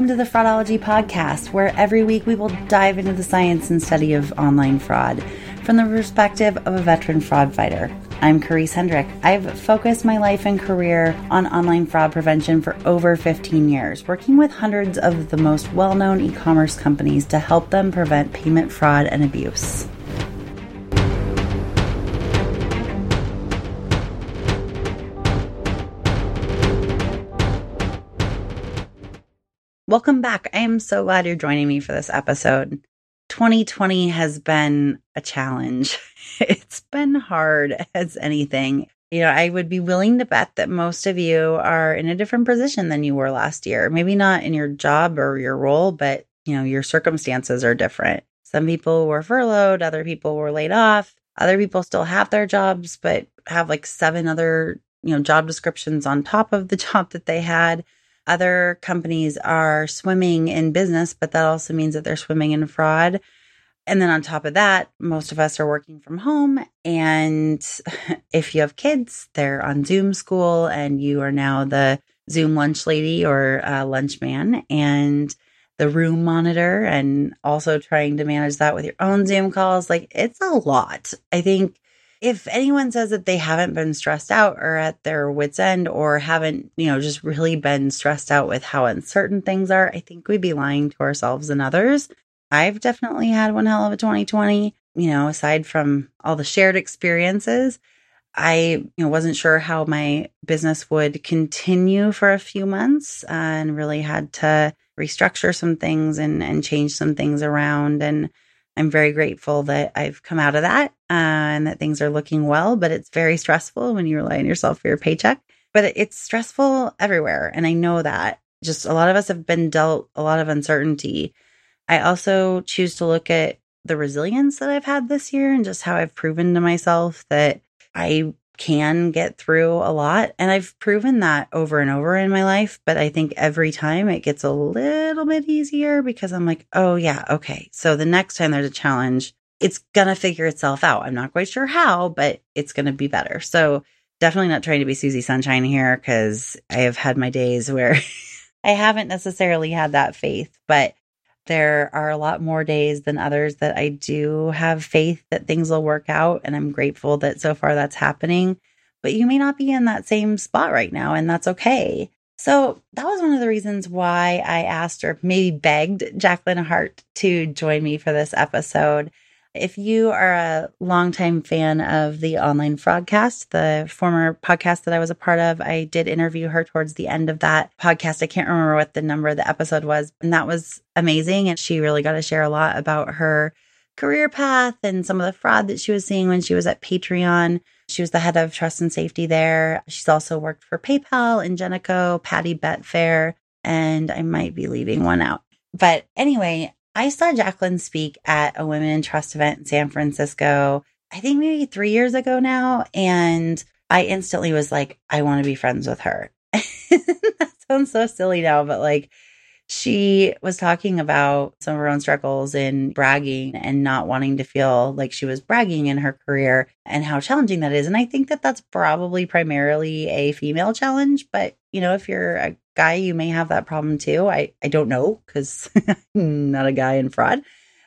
Welcome to the Fraudology Podcast, where every week we will dive into the science and study of online fraud from the perspective of a veteran fraud fighter. I'm Karisse Hendrick. I've focused my life and career on online fraud prevention for over 15 years, working with hundreds of the most well known e commerce companies to help them prevent payment fraud and abuse. Welcome back. I am so glad you're joining me for this episode. 2020 has been a challenge. It's been hard as anything. You know, I would be willing to bet that most of you are in a different position than you were last year. Maybe not in your job or your role, but, you know, your circumstances are different. Some people were furloughed, other people were laid off, other people still have their jobs, but have like seven other, you know, job descriptions on top of the job that they had. Other companies are swimming in business, but that also means that they're swimming in fraud. And then on top of that, most of us are working from home. And if you have kids, they're on Zoom school, and you are now the Zoom lunch lady or uh, lunch man and the room monitor, and also trying to manage that with your own Zoom calls. Like it's a lot. I think if anyone says that they haven't been stressed out or at their wits end or haven't, you know, just really been stressed out with how uncertain things are, I think we'd be lying to ourselves and others. I've definitely had one hell of a 2020, you know, aside from all the shared experiences. I you know, wasn't sure how my business would continue for a few months uh, and really had to restructure some things and, and change some things around. And I'm very grateful that I've come out of that uh, and that things are looking well, but it's very stressful when you rely on yourself for your paycheck. But it's stressful everywhere. And I know that just a lot of us have been dealt a lot of uncertainty. I also choose to look at the resilience that I've had this year and just how I've proven to myself that I can get through a lot. And I've proven that over and over in my life. But I think every time it gets a little bit easier because I'm like, oh, yeah, okay. So the next time there's a challenge, it's going to figure itself out. I'm not quite sure how, but it's going to be better. So definitely not trying to be Susie Sunshine here because I have had my days where I haven't necessarily had that faith. But there are a lot more days than others that I do have faith that things will work out. And I'm grateful that so far that's happening. But you may not be in that same spot right now, and that's okay. So that was one of the reasons why I asked or maybe begged Jacqueline Hart to join me for this episode. If you are a longtime fan of the Online Fraudcast, the former podcast that I was a part of, I did interview her towards the end of that podcast. I can't remember what the number of the episode was, and that was amazing. And she really got to share a lot about her career path and some of the fraud that she was seeing when she was at Patreon. She was the head of trust and safety there. She's also worked for PayPal, Ingenico, Paddy Betfair, and I might be leaving one out. But anyway, I saw Jacqueline speak at a Women in Trust event in San Francisco, I think maybe three years ago now. And I instantly was like, I want to be friends with her. that sounds so silly now, but like, she was talking about some of her own struggles in bragging and not wanting to feel like she was bragging in her career and how challenging that is. And I think that that's probably primarily a female challenge. But, you know, if you're a guy, you may have that problem too. I, I don't know because I'm not a guy in fraud.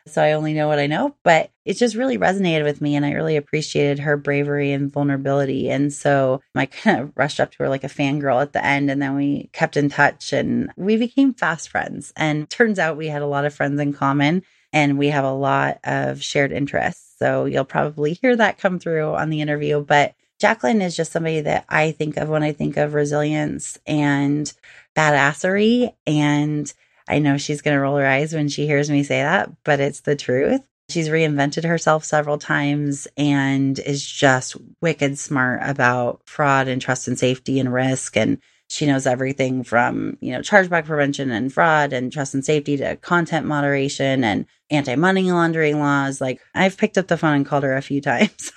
So I only know what I know, but it just really resonated with me and I really appreciated her bravery and vulnerability. And so I kind of rushed up to her like a fangirl at the end and then we kept in touch and we became fast friends. And turns out we had a lot of friends in common and we have a lot of shared interests. So you'll probably hear that come through on the interview, but Jacqueline is just somebody that I think of when I think of resilience and badassery. And I know she's going to roll her eyes when she hears me say that, but it's the truth. She's reinvented herself several times and is just wicked smart about fraud and trust and safety and risk. And she knows everything from, you know, chargeback prevention and fraud and trust and safety to content moderation and anti money laundering laws. Like I've picked up the phone and called her a few times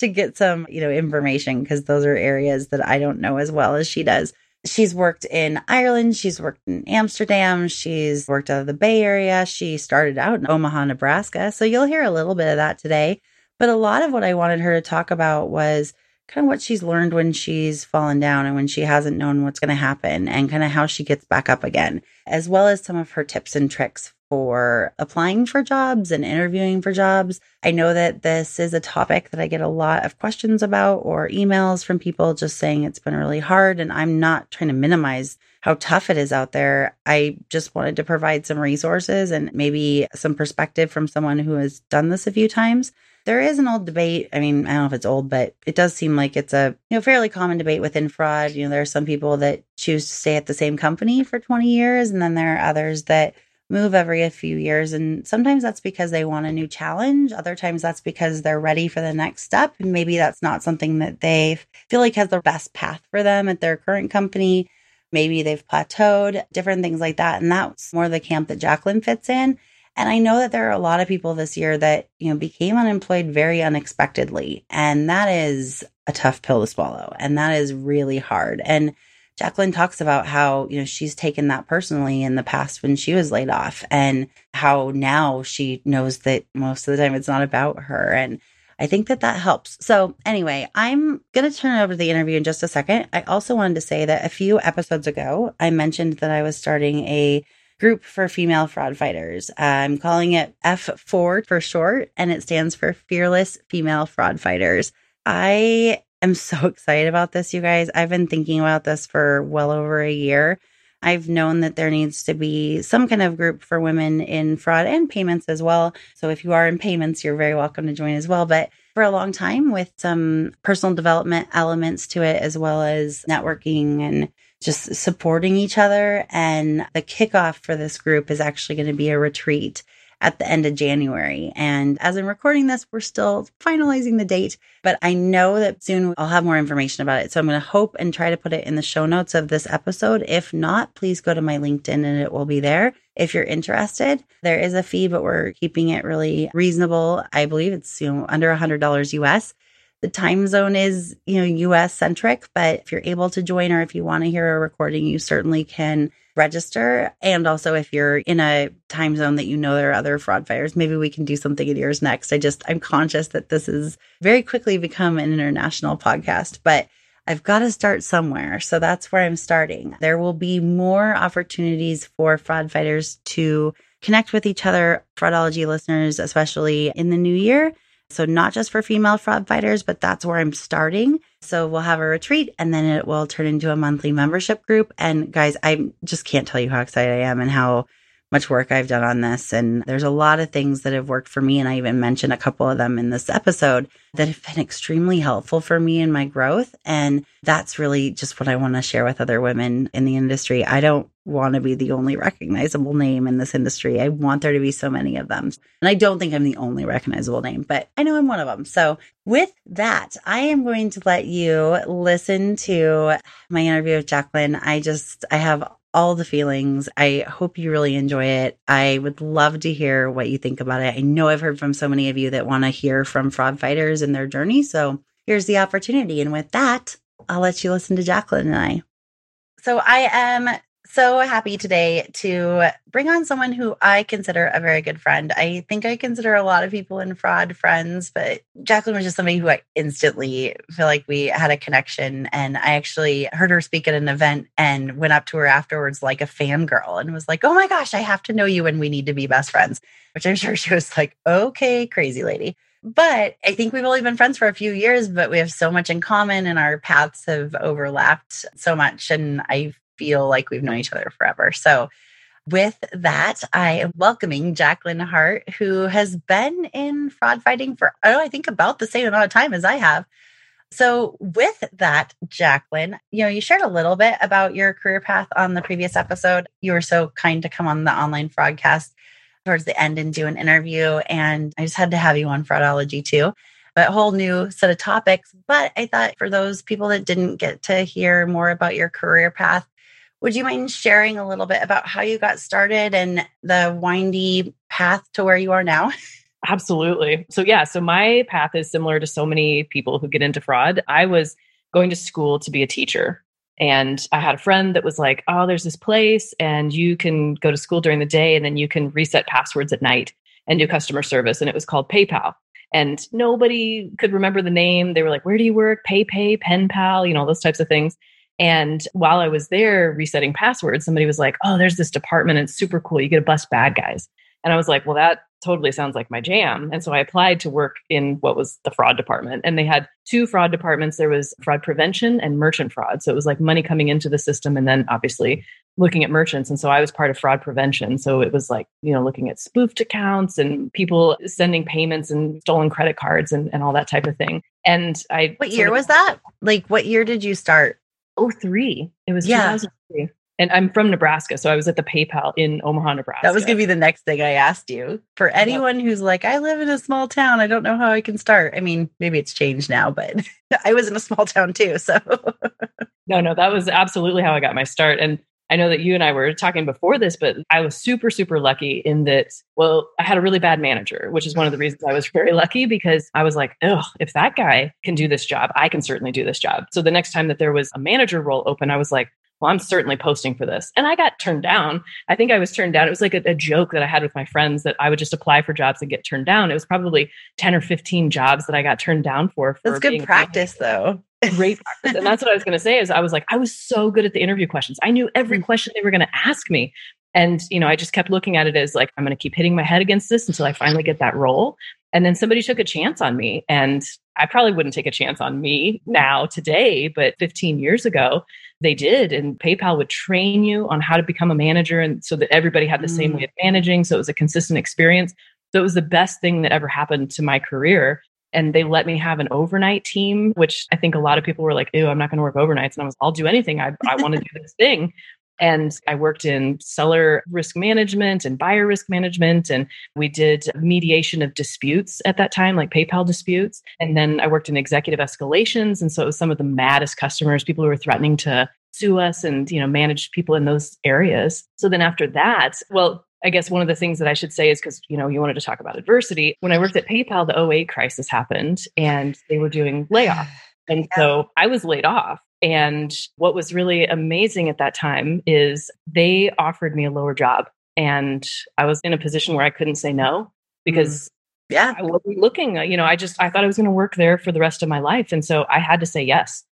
to get some, you know, information because those are areas that I don't know as well as she does. She's worked in Ireland. She's worked in Amsterdam. She's worked out of the Bay Area. She started out in Omaha, Nebraska. So you'll hear a little bit of that today. But a lot of what I wanted her to talk about was kind of what she's learned when she's fallen down and when she hasn't known what's going to happen and kind of how she gets back up again, as well as some of her tips and tricks for applying for jobs and interviewing for jobs. I know that this is a topic that I get a lot of questions about or emails from people just saying it's been really hard. And I'm not trying to minimize how tough it is out there. I just wanted to provide some resources and maybe some perspective from someone who has done this a few times. There is an old debate. I mean, I don't know if it's old, but it does seem like it's a you know fairly common debate within fraud. You know, there are some people that choose to stay at the same company for 20 years, and then there are others that move every a few years. And sometimes that's because they want a new challenge. Other times that's because they're ready for the next step. And maybe that's not something that they feel like has the best path for them at their current company. Maybe they've plateaued, different things like that. And that's more the camp that Jacqueline fits in. And I know that there are a lot of people this year that, you know, became unemployed very unexpectedly. And that is a tough pill to swallow. And that is really hard. And Jacqueline talks about how, you know, she's taken that personally in the past when she was laid off and how now she knows that most of the time it's not about her. And I think that that helps. So, anyway, I'm going to turn over to the interview in just a second. I also wanted to say that a few episodes ago, I mentioned that I was starting a group for female fraud fighters. I'm calling it F4 for short, and it stands for Fearless Female Fraud Fighters. I am so excited about this, you guys. I've been thinking about this for well over a year. I've known that there needs to be some kind of group for women in fraud and payments as well. So if you are in payments, you're very welcome to join as well. But for a long time, with some personal development elements to it, as well as networking and just supporting each other. And the kickoff for this group is actually going to be a retreat at the end of January. And as I'm recording this, we're still finalizing the date, but I know that soon I'll have more information about it. So I'm going to hope and try to put it in the show notes of this episode. If not, please go to my LinkedIn and it will be there. If you're interested, there is a fee, but we're keeping it really reasonable. I believe it's you know under $100 US. The time zone is, you know, US centric, but if you're able to join or if you want to hear a recording, you certainly can register. And also, if you're in a time zone that you know there are other fraud fighters, maybe we can do something in yours next. I just, I'm conscious that this is very quickly become an international podcast, but I've got to start somewhere. So that's where I'm starting. There will be more opportunities for fraud fighters to connect with each other, fraudology listeners, especially in the new year. So, not just for female fraud fighters, but that's where I'm starting. So, we'll have a retreat and then it will turn into a monthly membership group. And guys, I just can't tell you how excited I am and how much work I've done on this. And there's a lot of things that have worked for me. And I even mentioned a couple of them in this episode that have been extremely helpful for me in my growth. And that's really just what I want to share with other women in the industry. I don't want to be the only recognizable name in this industry. I want there to be so many of them. And I don't think I'm the only recognizable name, but I know I'm one of them. So with that, I am going to let you listen to my interview with Jacqueline. I just, I have all the feelings. I hope you really enjoy it. I would love to hear what you think about it. I know I've heard from so many of you that want to hear from fraud fighters and their journey. So here's the opportunity. And with that, I'll let you listen to Jacqueline and I. So I am so happy today to bring on someone who I consider a very good friend. I think I consider a lot of people in fraud friends, but Jacqueline was just somebody who I instantly feel like we had a connection. And I actually heard her speak at an event and went up to her afterwards like a fangirl and was like, oh my gosh, I have to know you and we need to be best friends, which I'm sure she was like, okay, crazy lady. But I think we've only been friends for a few years, but we have so much in common and our paths have overlapped so much. And I feel like we've known each other forever. So, with that, I am welcoming Jacqueline Hart, who has been in fraud fighting for, oh, I think about the same amount of time as I have. So, with that, Jacqueline, you know, you shared a little bit about your career path on the previous episode. You were so kind to come on the online fraudcast. towards the end and do an interview. And I just had to have you on fraudology too, but a whole new set of topics. But I thought for those people that didn't get to hear more about your career path, would you mind sharing a little bit about how you got started and the windy path to where you are now? Absolutely. So, yeah, so my path is similar to so many people who get into fraud. I was going to school to be a teacher. And I had a friend that was like, oh, there's this place, and you can go to school during the day, and then you can reset passwords at night and do customer service. And it was called PayPal. And nobody could remember the name. They were like, where do you work? PayPay, Pen Pal, you know, those types of things. And while I was there resetting passwords, somebody was like, oh, there's this department. It's super cool. You get to bust bad guys. And I was like, well, that totally sounds like my jam. And so I applied to work in what was the fraud department. And they had two fraud departments there was fraud prevention and merchant fraud. So it was like money coming into the system and then obviously looking at merchants. And so I was part of fraud prevention. So it was like, you know, looking at spoofed accounts and people sending payments and stolen credit cards and, and all that type of thing. And I. What year was that? Like, what year did you start? Oh, three. It was yeah. 2003 and I'm from Nebraska, so I was at the PayPal in Omaha, Nebraska. That was going to be the next thing I asked you. For anyone who's like, I live in a small town, I don't know how I can start. I mean, maybe it's changed now, but I was in a small town too. So, no, no, that was absolutely how I got my start. And I know that you and I were talking before this, but I was super, super lucky in that, well, I had a really bad manager, which is one of the reasons I was very lucky because I was like, oh, if that guy can do this job, I can certainly do this job. So the next time that there was a manager role open, I was like, well, I'm certainly posting for this. And I got turned down. I think I was turned down. It was like a, a, joke that I had with my friends that I would just apply for jobs and get turned down. It was probably 10 or 15 jobs that I got turned down for. for that's good practice, though. Great practice. And that's what I was going to say is I was like, I was so good at the interview questions. I knew every mm. question they were going to ask me. And, you know, I just kept looking at it as like, I'm going to keep hitting my head against this until I finally get that role. And then somebody took a chance on me. And I probably wouldn't take a chance on me now today, but 15 years ago, they did. And PayPal would train you on how to become a manager and so that everybody had the mm. same way of managing. So it was a consistent experience. So it was the best thing that ever happened to my career. And they let me have an overnight team, which I think a lot of people were like, ew, I'm not going to work overnights. And I was, I'll do anything. I, I want to do this thing. And I worked in seller risk management and buyer risk management. And we did mediation of disputes at that time, like PayPal disputes. And then I worked in executive escalations. And so it was some of the maddest customers, people who were threatening to sue us and, you know, manage people in those areas. So then after that, well, I guess one of the things that I should say is because, you know, you wanted to talk about adversity. When I worked at PayPal, the 08 crisis happened and they were doing layoffs. And so I was laid off. And what was really amazing at that time is they offered me a lower job. And I was in a position where I couldn't say no because mm. yeah, I wasn't looking. You know, I just I thought I was going to work there for the rest of my life. And so I had to say yes.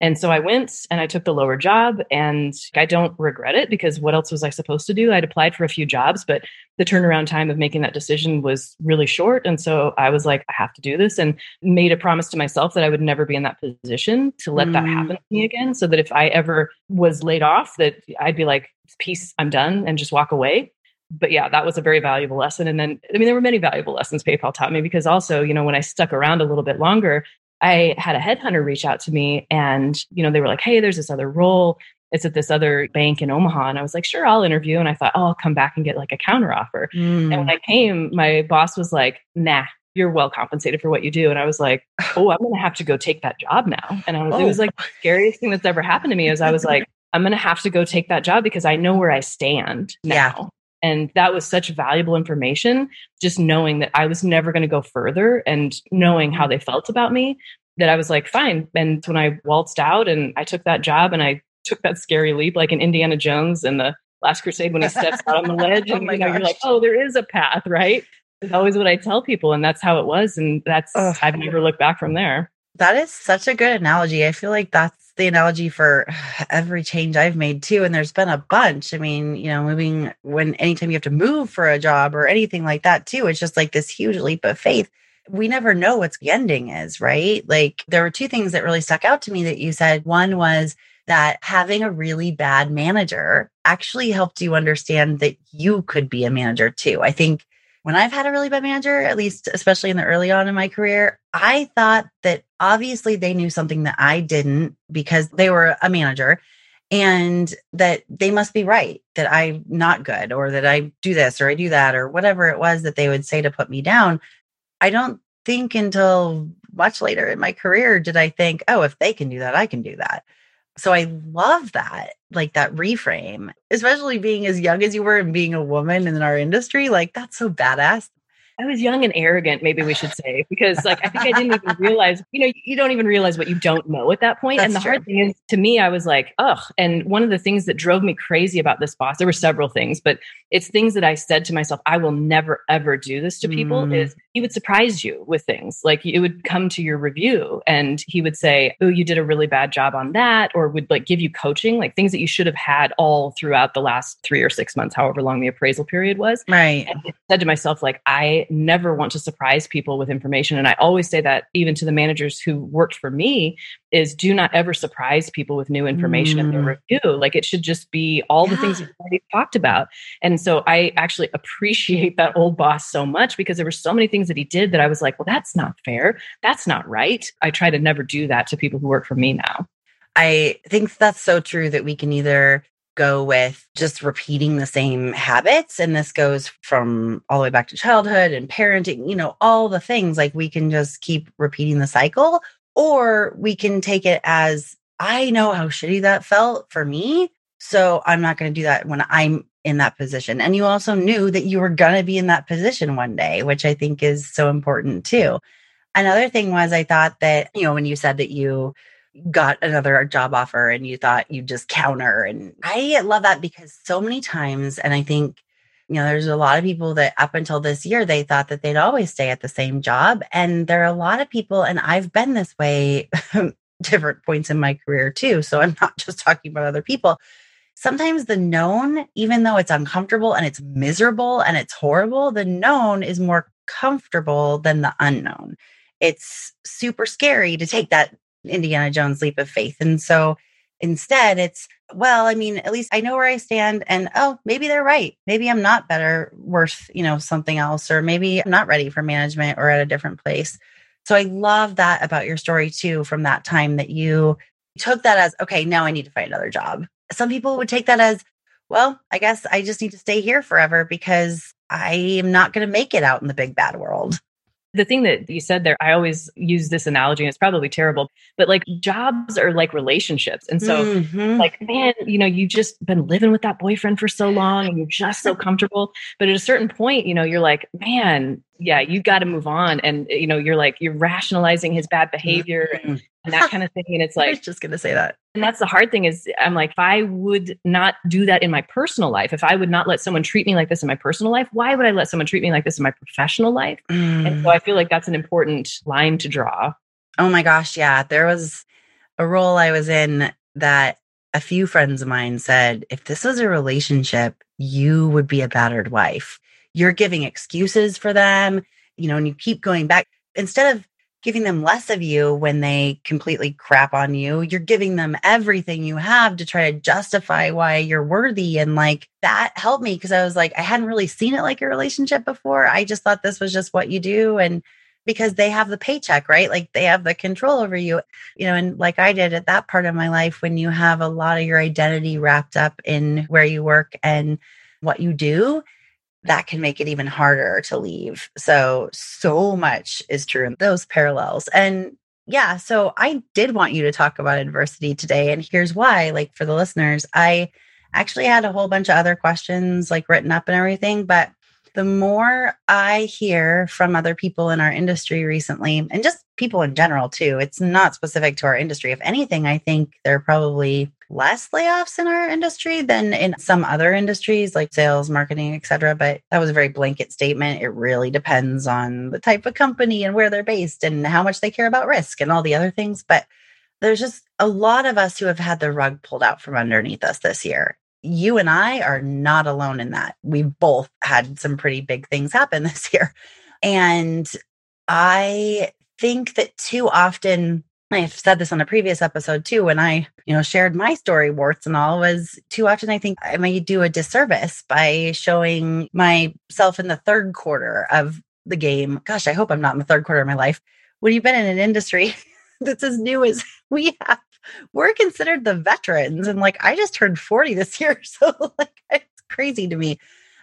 And so I went and I took the lower job and I don't regret it because what else was I supposed to do? I'd applied for a few jobs, but the turnaround time of making that decision was really short. And so I was like, I have to do this and made a promise to myself that I would never be in that position to let mm. that happen to me again. So that if I ever was laid off, that I'd be like, peace, I'm done and just walk away but yeah, that was a very valuable lesson. And then, I mean, there were many valuable lessons PayPal taught me because also, you know, when I stuck around a little bit longer, I had a headhunter reach out to me and, you know, they were like, hey, there's this other role. It's at this other bank in Omaha. And I was like, sure, I'll interview. And I thought, oh, I'll come back and get like a counter offer. Mm. And when I came, my boss was like, nah, you're well compensated for what you do. And I was like, oh, I'm going to have to go take that job now. And I was, oh. it was like the scariest thing that's ever happened to me is I was like, I'm going to have to go take that job because I know where I stand now. And that was such valuable information, just knowing that I was never going to go further and knowing how mm-hmm. they felt about me, that I was like, fine. And when I waltzed out and I took that job and I took that scary leap, like in Indiana Jones and the Last Crusade when he steps out on the ledge, oh and you know, you're like, oh, there is a path, right? It's always what I tell people, and that's how it was. And that's I've never looked back from there. That is such a good analogy. I feel like that's the analogy for every change I've made too. And there's been a bunch. I mean, you know, moving when anytime you have to move for a job or anything like that too, it's just like this huge leap of faith. We never know what's the ending is, right? Like there were two things that really stuck out to me that you said. One was that having a really bad manager actually helped you understand that you could be a manager too. I think when I've had a really bad manager, at least especially in the early on in my career, I thought that obviously they knew something that I didn't because they were a manager. and that they must be right, that I'm not good or that I do this or I do that or whatever it was that they would say to put me down. I don't think until much later in my career did I think, oh, if they can do that, I can do that. So I love that, like that reframe, especially being as young as you were and being a woman in our industry. Like, that's so badass. I was young and arrogant, maybe we should say, because like I think I didn't even realize, you know, you don't even realize what you don't know at that point. That's and the true. hard thing is to me, I was like, ugh. And one of the things that drove me crazy about this boss, there were several things, but it's things that I said to myself, I will never ever do this to people, mm. is he would surprise you with things. Like it would come to your review and he would say, Oh, you did a really bad job on that, or would like give you coaching, like things that you should have had all throughout the last three or six months, however long the appraisal period was. Right. And I said to myself, like, I never want to surprise people with information. And I always say that even to the managers who worked for me is do not ever surprise people with new information mm. in their review. Like it should just be all yeah. the things we've already talked about. And so I actually appreciate that old boss so much because there were so many things that he did that I was like, well, that's not fair. That's not right. I try to never do that to people who work for me now. I think that's so true that we can either go with just repeating the same habits. And this goes from all the way back to childhood and parenting, you know, all the things like we can just keep repeating the cycle, or we can take it as I know how shitty that felt for me. So I'm not going to do that when I'm in that position. And you also knew that you were going to be in that position one day, which I think is so important too. Another thing was I thought that, you know, when you said that you got another job offer and you thought you'd just counter. And I love that because so many times, and I think, you know, there's a lot of people that up until this year, they thought that they'd always stay at the same job. And there are a lot of people, and I've been this way different points in my career too. So I'm not just talking about other people. Sometimes the known, even though it's uncomfortable and it's miserable and it's horrible, the known is more comfortable than the unknown. It's super scary to take that Indiana Jones leap of faith. And so instead, it's, well, I mean, at least I know where I stand and oh, maybe they're right. Maybe I'm not better, worth, you know, something else, or maybe I'm not ready for management or at a different place. So I love that about your story too, from that time that you took that as, okay, now I need to find another job. Some people would take that as, well, I guess I just need to stay here forever because I am not going to make it out in the big bad world. The thing that you said there, I always use this analogy, and it's probably terrible, but like jobs are like relationships. And so, mm-hmm. like, man, you know, you've just been living with that boyfriend for so long and you're just so comfortable. But at a certain point, you know, you're like, man, yeah, you got to move on. And, you know, you're like, you're rationalizing his bad behavior mm-hmm. and, and that kind of thing. And it's like, I was just going to say that. And that's the hard thing is I'm like, if I would not do that in my personal life, if I would not let someone treat me like this in my personal life, why would I let someone treat me like this in my professional life? Mm. And so I feel like that's an important line to draw. Oh my gosh. Yeah. There was a role I was in that a few friends of mine said, if this was a relationship, you would be a battered wife you're giving excuses for them, you know, and you keep going back instead of giving them less of you when they completely crap on you, you're giving them everything you have to try to justify why you're worthy. And like that helped me because I was like, I hadn't really seen it like a relationship before. I just thought this was just what you do. And because they have the paycheck, right? Like they have the control over you, you know, and like I did at that part of my life when you have a lot of your identity wrapped up in where you work and what you do that can make it even harder to leave. So, so much is true in those parallels. And yeah, so I did want you to talk about adversity today. And here's why like for the listeners, I actually had a whole bunch of other questions like written up and everything, but the more I hear from other people in our industry recently, and just people in general too, it's not specific to our industry. If anything, I think they're probably less layoffs in our industry than in some other industries like sales, marketing, etc. But that was a very blanket statement. It really depends on the type of company and where they're based and how much they care about risk and all the other things. But there's just a lot of us who have had the rug pulled out from underneath us this year you and I are not alone in that. We've both had some pretty big things happen this year. And I think that too often, I've said this on a previous episode too, when I, you know, shared my story, warts and all, was too often I think I may do a disservice by showing myself in the third quarter of the game. Gosh, I hope I'm not in the third quarter of my life. When you've been in an industry that's as new as we have, we're considered the veterans. And like, I just turned 40 this year. So, like, it's crazy to me.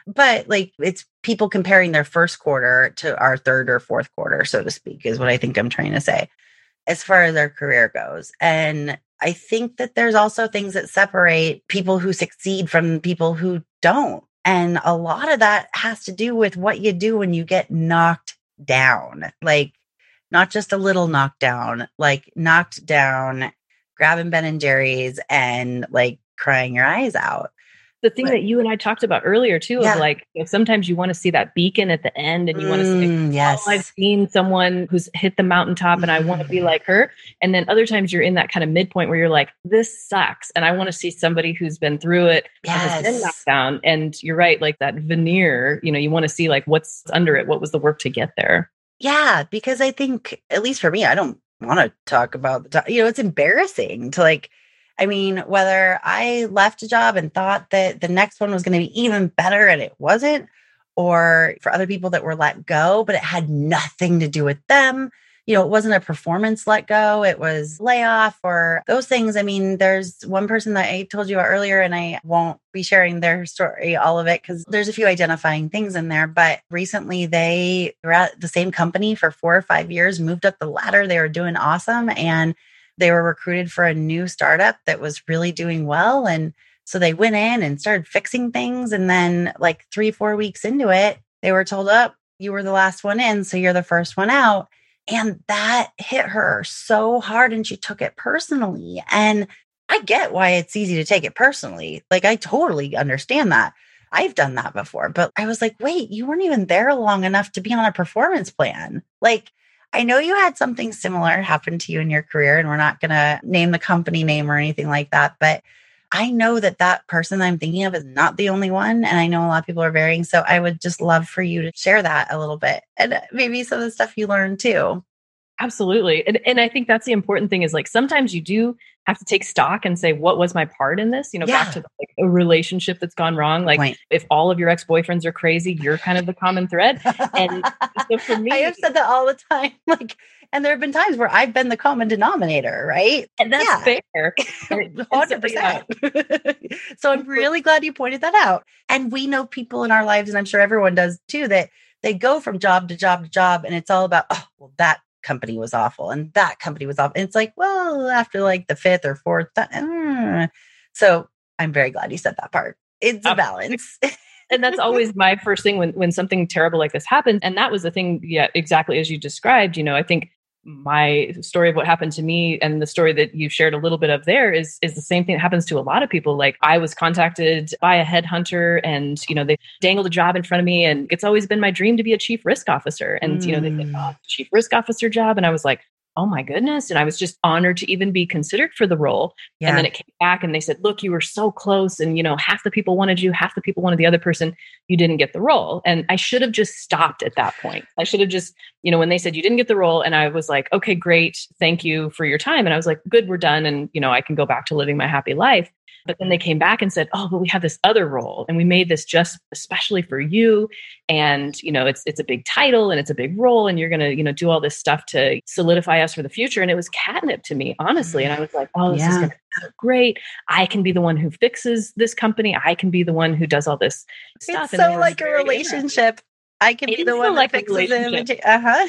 But like, it's people comparing their first quarter to our third or fourth quarter, so to speak, is what I think I'm trying to say as far as their career goes. And I think that there's also things that separate people who succeed from people who don't. And a lot of that has to do with what you do when you get knocked down. Like, not just a little knockdown, like knocked down, grabbing Ben and Jerry's and like crying your eyes out the thing that you and I talked about earlier too yeah. of like you know, sometimes you want to see that beacon at the end and you want to see mm, yes oh, I've seen someone who's hit the mountaintop and I want to be like her. And then other times you're in that kind of midpoint where you're like this sucks and I want to see somebody who's been through it yes. has been knocked down. And you're right like that veneer you know you want to see like what's under it what was the work to get there? Yeah because I think at least for me I don't want to talk about the you know it's embarrassing to like I mean, whether I left a job and thought that the next one was going to be even better and it wasn't, or for other people that were let go, but it had nothing to do with them. You know, it wasn't a performance let go, it was layoff or those things. I mean, there's one person that I told you about earlier, and I won't be sharing their story, all of it, because there's a few identifying things in there. But recently, they were at the same company for four or five years, moved up the ladder. They were doing awesome. And they were recruited for a new startup that was really doing well. And so they went in and started fixing things. And then, like three, four weeks into it, they were told, up, oh, you were the last one in. So you're the first one out. And that hit her so hard. And she took it personally. And I get why it's easy to take it personally. Like, I totally understand that. I've done that before, but I was like, wait, you weren't even there long enough to be on a performance plan. Like, I know you had something similar happen to you in your career, and we're not going to name the company name or anything like that, but I know that that person I'm thinking of is not the only one. And I know a lot of people are varying. So I would just love for you to share that a little bit and maybe some of the stuff you learned too. Absolutely. And, and I think that's the important thing is like sometimes you do have to take stock and say, what was my part in this? You know, yeah. back to the, like, a relationship that's gone wrong. Like if all of your ex-boyfriends are crazy, you're kind of the common thread. And so for me, I have said that all the time. Like, and there have been times where I've been the common denominator, right? And that's yeah. fair. 100%. so I'm really glad you pointed that out. And we know people in our lives, and I'm sure everyone does too, that they go from job to job to job and it's all about, oh, well, that company was awful and that company was awful. And it's like, well, after like the fifth or fourth, that, uh. so I'm very glad you said that part. It's a balance. and that's always my first thing when when something terrible like this happens. And that was the thing, yeah, exactly as you described. You know, I think my story of what happened to me and the story that you shared a little bit of there is is the same thing that happens to a lot of people like i was contacted by a headhunter and you know they dangled a job in front of me and it's always been my dream to be a chief risk officer and mm. you know they said oh, chief risk officer job and i was like oh my goodness. And I was just honored to even be considered for the role. Yeah. And then it came back and they said, look, you were so close. And, you know, half the people wanted you, half the people wanted the other person. You didn't get the role. And I should have just stopped at that point. I should have just, you know, when they said you didn't get the role, and I was like, okay, great. Thank you for your time. And I was like, good, we're done. And, you know, I can go back to living my happy life. But then they came back and said, "Oh, but we have this other role, and we made this just especially for you. And you know, it's it's a big title and it's a big role, and you're gonna you know do all this stuff to solidify us for the future." And it was catnip to me, honestly. And I was like, "Oh, this yeah. is gonna so great. I can be the one who fixes this company. I can be the one who does all this stuff." It's so like a relationship. I can it be the one like that fixes it. Uh huh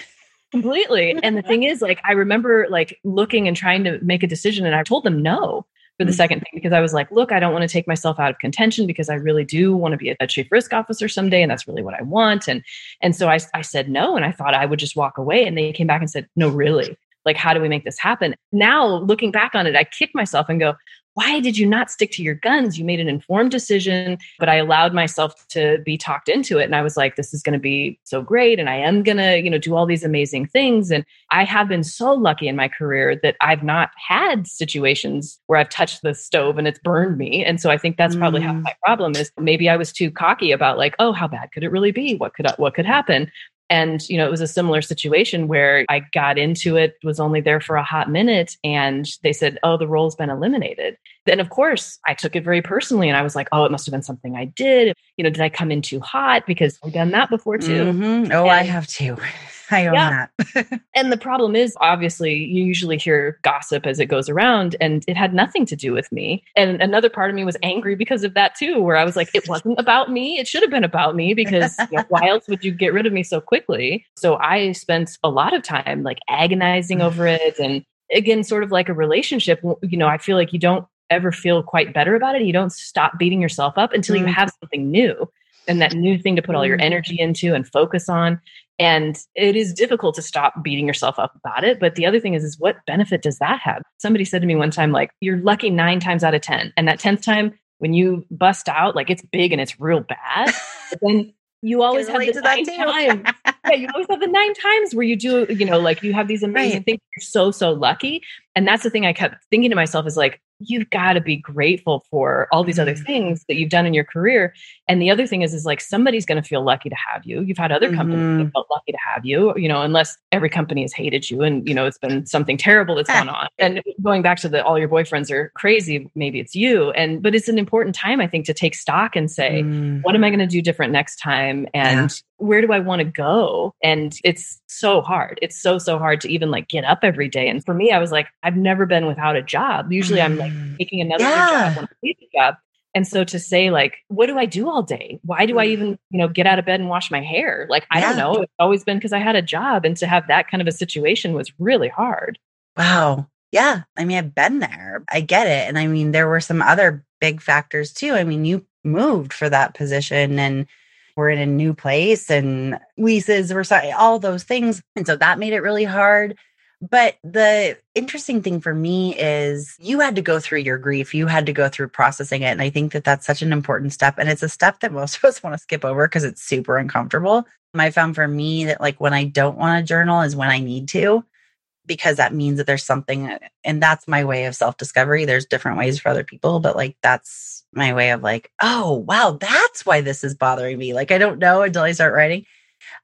completely and the thing is like i remember like looking and trying to make a decision and i told them no for the mm-hmm. second thing because I was like, look, I don't want to take myself out of contention because I really do want to be a chief risk officer someday, and that's really what I want. And and so I, I said no, and I thought I would just walk away. And they came back and said, no, really, like how do we make this happen? Now looking back on it, I kick myself and go, why did you not stick to your guns? You made an informed decision, but I allowed myself to be talked into it. And I was like, this is going to be so great. And I am going to, you know, do all these amazing things. And I have been so lucky in my career that I've not had situations where I've touched the stove and it's burned me. And so I think that's probably mm. half my problem is maybe I was too cocky about like, oh, how bad could it really be? What could, what could happen? And, you know, it was a similar situation where I got into it, was only there for a hot minute, and they said, oh, the role's been eliminated. Then, of course, I took it very personally and I was like, oh, it must have been something I did. You know, did I come in too hot? Because I've done that before too. Mm-hmm. Oh, and, I have too. I own yeah. that. and the problem is, obviously, you usually hear gossip as it goes around, and it had nothing to do with me. And another part of me was angry because of that too, where I was like, it wasn't about me. It should have been about me because you know, why else would you get rid of me so quickly? So I spent a lot of time like agonizing over it. And again, sort of like a relationship, you know, I feel like you don't ever feel quite better about it. You don't stop beating yourself up until mm. you have something new and that new thing to put all your mm. energy into and focus on. And it is difficult to stop beating yourself up about it. But the other thing is, is what benefit does that have? Somebody said to me one time, like, you're lucky nine times out of 10. And that 10th time, when you bust out, like it's big and it's real bad. But then you always have the nine times. yeah, you always have the nine times where you do, you know, like you have these amazing right. things. You're so, so lucky. And that's the thing I kept thinking to myself is like, you've got to be grateful for all these other mm-hmm. things that you've done in your career. And the other thing is, is like somebody's going to feel lucky to have you. You've had other companies mm-hmm. that felt lucky to have you, you know, unless every company has hated you and, you know, it's been something terrible that's gone on. And going back to the all your boyfriends are crazy, maybe it's you. And, but it's an important time, I think, to take stock and say, mm. what am I going to do different next time? And yeah where do I want to go? And it's so hard. It's so, so hard to even like get up every day. And for me, I was like, I've never been without a job. Usually I'm like mm. taking another yeah. job when I leave job. And so to say like, what do I do all day? Why do I mm. even, you know, get out of bed and wash my hair? Like, I yeah. don't know. It's always been because I had a job. And to have that kind of a situation was really hard. Wow. Yeah. I mean, I've been there. I get it. And I mean, there were some other big factors too. I mean, you moved for that position and we're in a new place and leases were signed, all those things. And so that made it really hard. But the interesting thing for me is you had to go through your grief. You had to go through processing it. And I think that that's such an important step. And it's a step that most of us want to skip over because it's super uncomfortable. I found for me that like when I don't want to journal is when I need to, because that means that there's something. Uh, and that's my way of self discovery. There's different ways for other people, but like that's my way of like, oh, wow, that's why this is bothering me. Like, I don't know until I start writing.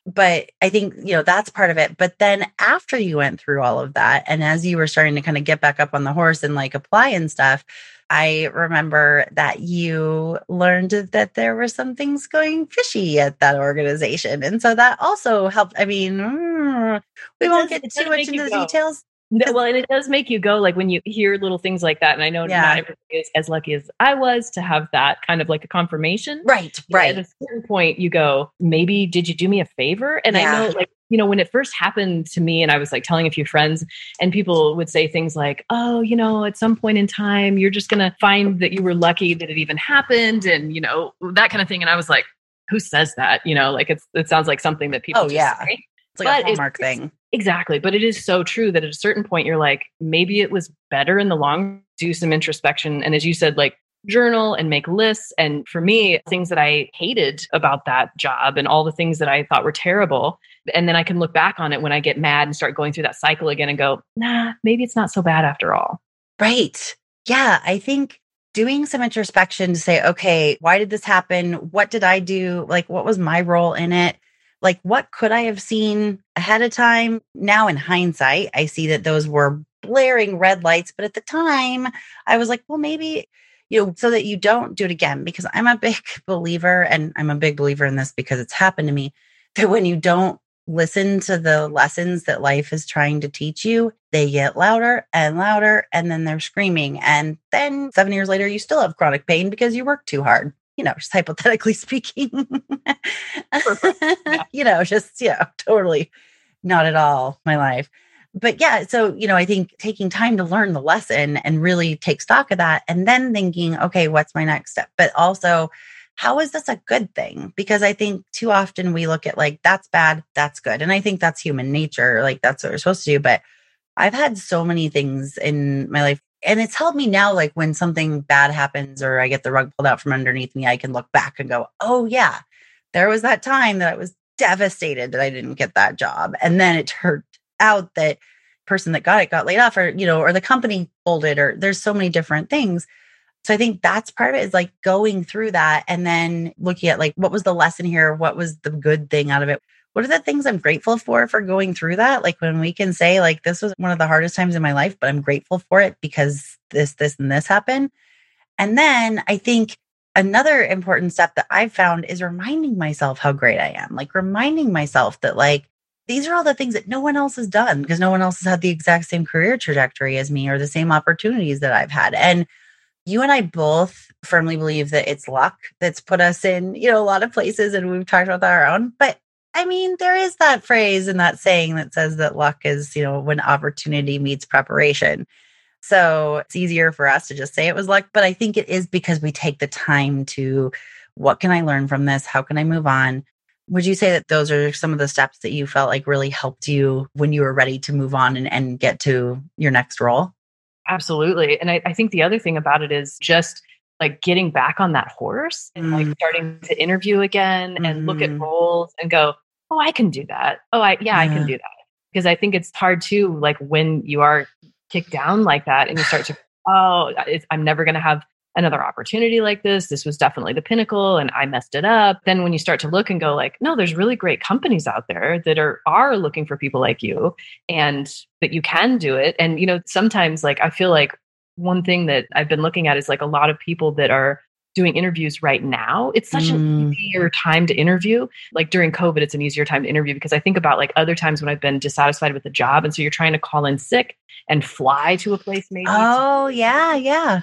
But I think, you know, that's part of it. But then after you went through all of that, and as you were starting to kind of get back up on the horse and like apply and stuff, I remember that you learned that there were some things going fishy at that organization. And so that also helped. I mean, mm, we it won't does, get too much into the go. details well, and it does make you go like when you hear little things like that. And I know yeah. not everybody is as lucky as I was to have that kind of like a confirmation. Right, right. At a certain point, you go, maybe did you do me a favor? And yeah. I know, like, you know, when it first happened to me, and I was like telling a few friends, and people would say things like, oh, you know, at some point in time, you're just going to find that you were lucky that it even happened, and, you know, that kind of thing. And I was like, who says that? You know, like it's, it sounds like something that people, oh, yeah. Say. It's like but a hallmark thing. Exactly. But it is so true that at a certain point, you're like, maybe it was better in the long do some introspection. And as you said, like journal and make lists. And for me, things that I hated about that job and all the things that I thought were terrible. And then I can look back on it when I get mad and start going through that cycle again and go, nah, maybe it's not so bad after all. Right. Yeah. I think doing some introspection to say, okay, why did this happen? What did I do? Like, what was my role in it? like what could I have seen ahead of time? Now, in hindsight, I see that those were blaring red lights. But at the time, I was like, well, maybe, you know, so that you don't do it again. Because I'm a big believer, and I'm a big believer in this because it's happened to me, that when you don't listen to the lessons that life is trying to teach you, they get louder and louder, and then they're screaming. And then seven years later, you still have chronic pain because you work too hard you know, just hypothetically speaking, yeah. you know, just, yeah, totally not at all my life. But yeah, so, you know, I think taking time to learn the lesson and really take stock of that and then thinking, okay, what's my next step? But also, how is this a good thing? Because I think too often we look at like, that's bad, that's good. And I think that's human nature. Like, that's what we're supposed to do. But I've had so many things in my life and it's helped me now like when something bad happens or i get the rug pulled out from underneath me i can look back and go oh yeah there was that time that i was devastated that i didn't get that job and then it turned out that person that got it got laid off or you know or the company folded or there's so many different things so i think that's part of it is like going through that and then looking at like what was the lesson here what was the good thing out of it what are the things I'm grateful for for going through that? Like when we can say, like, this was one of the hardest times in my life, but I'm grateful for it because this, this, and this happened. And then I think another important step that I've found is reminding myself how great I am, like reminding myself that, like, these are all the things that no one else has done because no one else has had the exact same career trajectory as me or the same opportunities that I've had. And you and I both firmly believe that it's luck that's put us in, you know, a lot of places and we've talked about our own. But I mean, there is that phrase and that saying that says that luck is, you know, when opportunity meets preparation. So it's easier for us to just say it was luck, but I think it is because we take the time to what can I learn from this? How can I move on? Would you say that those are some of the steps that you felt like really helped you when you were ready to move on and, and get to your next role? Absolutely. And I, I think the other thing about it is just like getting back on that horse and like mm. starting to interview again and look at mm-hmm. roles and go, oh, I can do that. Oh, I, yeah, yeah. I can do that. Because I think it's hard too, like when you are kicked down like that and you start to, oh, I'm never going to have another opportunity like this. This was definitely the pinnacle and I messed it up. Then when you start to look and go like, no, there's really great companies out there that are are looking for people like you and that you can do it. And you know, sometimes like I feel like one thing that I've been looking at is like a lot of people that are doing interviews right now. It's such mm. an easier time to interview. Like during COVID, it's an easier time to interview because I think about like other times when I've been dissatisfied with a job. And so you're trying to call in sick and fly to a place maybe. Oh, yeah, yeah.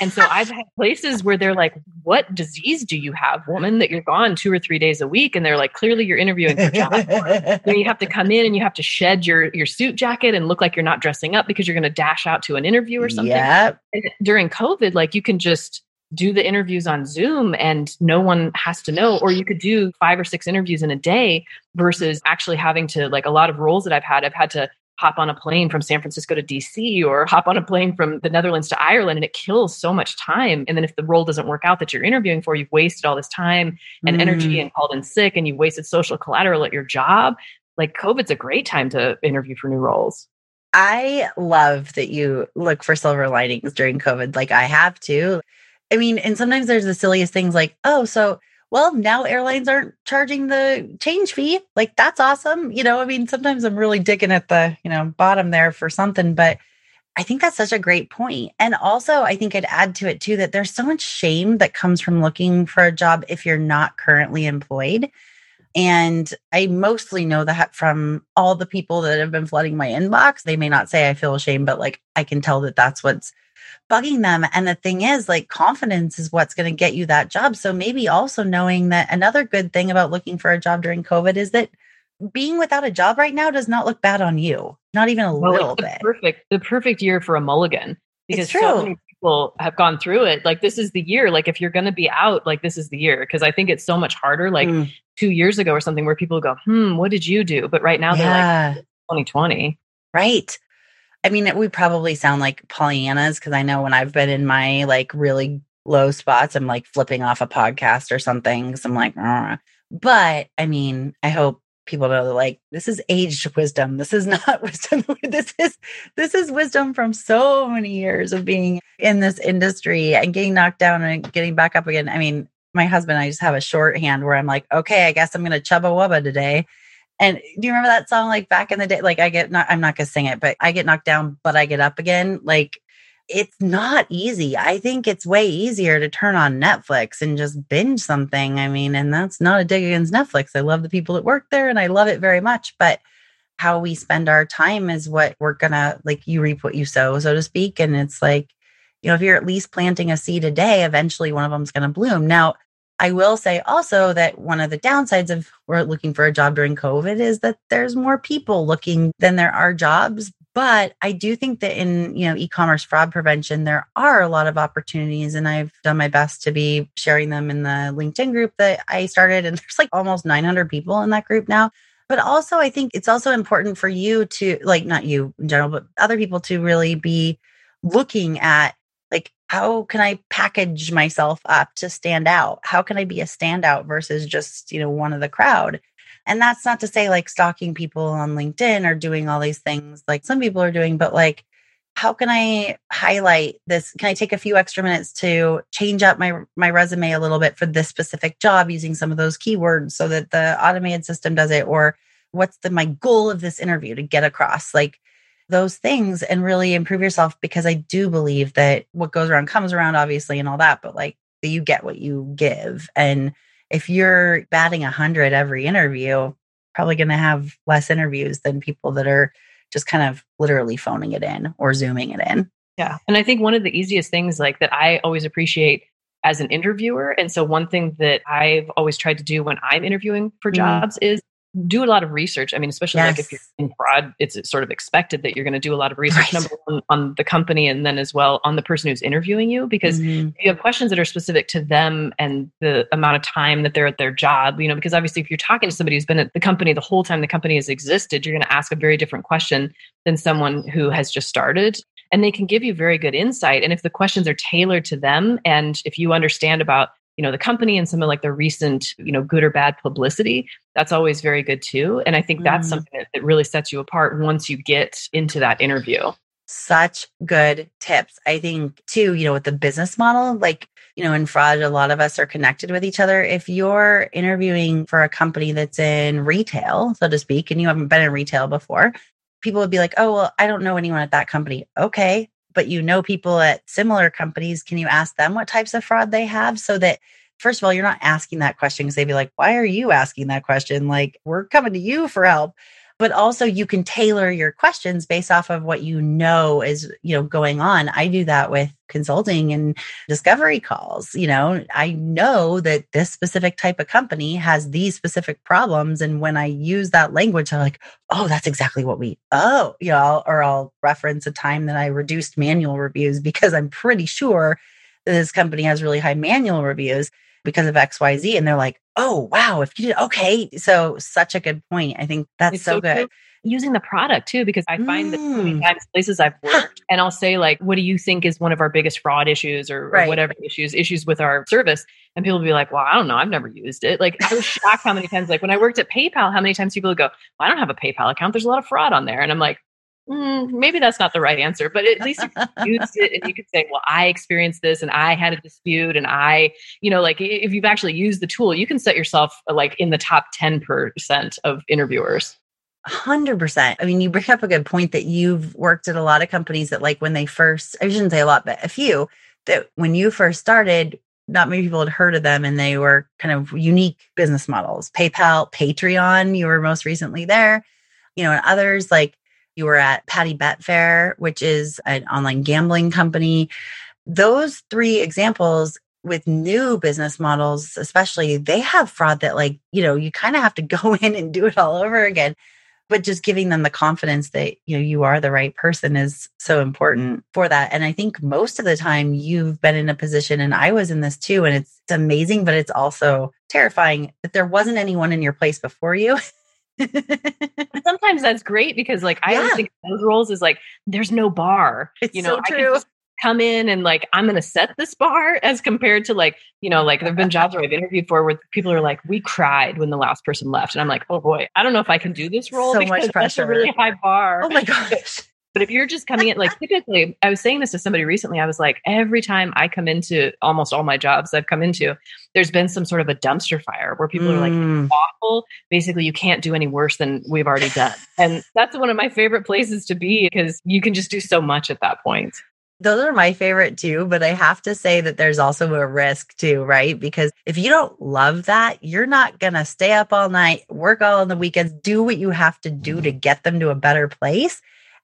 And so I've had places where they're like, What disease do you have, woman, that you're gone two or three days a week? And they're like, Clearly you're interviewing for jobs. then you have to come in and you have to shed your, your suit jacket and look like you're not dressing up because you're going to dash out to an interview or something. Yeah. during COVID, like you can just do the interviews on Zoom and no one has to know, or you could do five or six interviews in a day versus actually having to, like a lot of roles that I've had, I've had to hop on a plane from San Francisco to DC or hop on a plane from the Netherlands to Ireland and it kills so much time. And then if the role doesn't work out that you're interviewing for, you've wasted all this time and mm. energy and called in sick and you've wasted social collateral at your job. Like COVID's a great time to interview for new roles. I love that you look for silver linings during COVID. Like I have to. I mean, and sometimes there's the silliest things like, oh, so well, now airlines aren't charging the change fee. Like that's awesome. You know, I mean, sometimes I'm really digging at the, you know, bottom there for something, but I think that's such a great point. And also, I think I'd add to it too that there's so much shame that comes from looking for a job if you're not currently employed. And I mostly know that from all the people that have been flooding my inbox. They may not say I feel ashamed, but like I can tell that that's what's bugging them. And the thing is, like, confidence is what's going to get you that job. So maybe also knowing that another good thing about looking for a job during COVID is that being without a job right now does not look bad on you, not even a well, little bit. Perfect, the perfect year for a mulligan because so many people have gone through it. Like this is the year. Like if you're going to be out, like this is the year. Because I think it's so much harder. Like mm. two years ago or something, where people go, "Hmm, what did you do?" But right now yeah. they're like, "2020." Right. I mean, we probably sound like Pollyannas because I know when I've been in my like really low spots, I'm like flipping off a podcast or something because I'm like, but I mean, I hope people know that like this is aged wisdom. This is not wisdom. this is this is wisdom from so many years of being in this industry and getting knocked down and getting back up again. I mean, my husband, I just have a shorthand where I'm like, okay, I guess I'm gonna Chumbawamba today and do you remember that song like back in the day? Like I get not I'm not gonna sing it, but I get knocked down, but I get up again. Like it's not easy. I think it's way easier to turn on Netflix and just binge something. I mean, and that's not a dig against Netflix. I love the people that work there and I love it very much. But how we spend our time is what we're gonna like you reap what you sow, so to speak. And it's like, you know, if you're at least planting a seed a day, eventually one of them's gonna bloom. Now, I will say also that one of the downsides of we're looking for a job during COVID is that there's more people looking than there are jobs. But I do think that in, you know, e-commerce fraud prevention, there are a lot of opportunities and I've done my best to be sharing them in the LinkedIn group that I started. And there's like almost 900 people in that group now. But also, I think it's also important for you to, like, not you in general, but other people to really be looking at how can i package myself up to stand out? How can i be a standout versus just you know one of the crowd? And that's not to say like stalking people on linkedin or doing all these things like some people are doing but like how can i highlight this? Can i take a few extra minutes to change up my my resume a little bit for this specific job using some of those keywords so that the automated system does it? Or what's the my goal of this interview to get across? Like those things and really improve yourself because I do believe that what goes around comes around, obviously, and all that, but like you get what you give. And if you're batting a 100 every interview, probably going to have less interviews than people that are just kind of literally phoning it in or zooming it in. Yeah. And I think one of the easiest things like that I always appreciate as an interviewer. And so one thing that I've always tried to do when I'm interviewing for mm-hmm. jobs mm. is do a lot of research. I mean, especially yes. like if you're in fraud, it's sort of expected that you're going to do a lot of research, right. number one, on the company and then as well on the person who's interviewing you, because mm-hmm. you have questions that are specific to them and the amount of time that they're at their job, you know, because obviously if you're talking to somebody who's been at the company the whole time the company has existed, you're going to ask a very different question than someone who has just started. And they can give you very good insight. And if the questions are tailored to them, and if you understand about you know the company and some of like the recent you know good or bad publicity that's always very good too and i think that's mm. something that, that really sets you apart once you get into that interview. Such good tips. I think too you know with the business model like you know in fraud a lot of us are connected with each other. If you're interviewing for a company that's in retail so to speak and you haven't been in retail before people would be like oh well i don't know anyone at that company. Okay but you know people at similar companies, can you ask them what types of fraud they have so that first of all, you're not asking that question because they'd be like, why are you asking that question? Like, we're coming to you for help but also you can tailor your questions based off of what you know is you know going on. I do that with consulting and discovery calls you know i know that this specific type of company has these specific problems and when i use that language i'm like oh that's exactly what we oh you know or i'll reference a time that i reduced manual reviews because i'm pretty sure that this company has really high manual reviews because of XYZ. And they're like, oh, wow, if you did, okay. So, such a good point. I think that's so, so, good. True. Using the product too, because I find mm. that so many mm. times places I've worked and I'll say, like, what do you think is one of our biggest fraud issues or, right. or whatever issues, issues with our service? And people will be like, well, I don't know. I've never used it. Like, I was shocked how many times, like, when I worked at PayPal, how many times people would go, well, I don't have a PayPal account. There's a lot of fraud on there. And I'm like, mm, maybe that's not the right answer, but at least you used it and you could say, well, I experienced this and I had a dispute and I, you know, like if you've actually used the tool, you can set yourself uh, like in the top 10% of interviewers. 100%. I mean, you bring up a good point that you've worked at a lot of companies that, like, when they first, I shouldn't say a lot, but a few, that when you first started, not many people had heard of them and they were kind of unique business models. PayPal, Patreon, you were most recently there, you know, and others like you were at Paddy Betfair, which is an online gambling company. Those three examples with new business models, especially, they have fraud that, like, you know, you kind of have to go in and do it all over again. But just giving them the confidence that, you know, you are the right person is so important for that. And I think most of the time you've been in a position, and I was in this too, and it's amazing, but it's also terrifying that there wasn't anyone in your place before you. sometimes that's great because like I yeah. always think those roles is like there's no bar. It's you know, so true. come in and like I'm gonna set this bar as compared to like, you know, like there've been jobs where I've interviewed for where people are like, we cried when the last person left. And I'm like, oh boy, I don't know if I can do this role so because much pressure. that's a really high bar. Oh my gosh. But if you're just coming in, like typically, I was saying this to somebody recently. I was like, every time I come into almost all my jobs I've come into, there's been some sort of a dumpster fire where people mm. are like, mm. awful. Basically, you can't do any worse than we've already done. And that's one of my favorite places to be because you can just do so much at that point. Those are my favorite too, but I have to say that there's also a risk too, right? Because if you don't love that, you're not going to stay up all night, work all on the weekends, do what you have to do to get them to a better place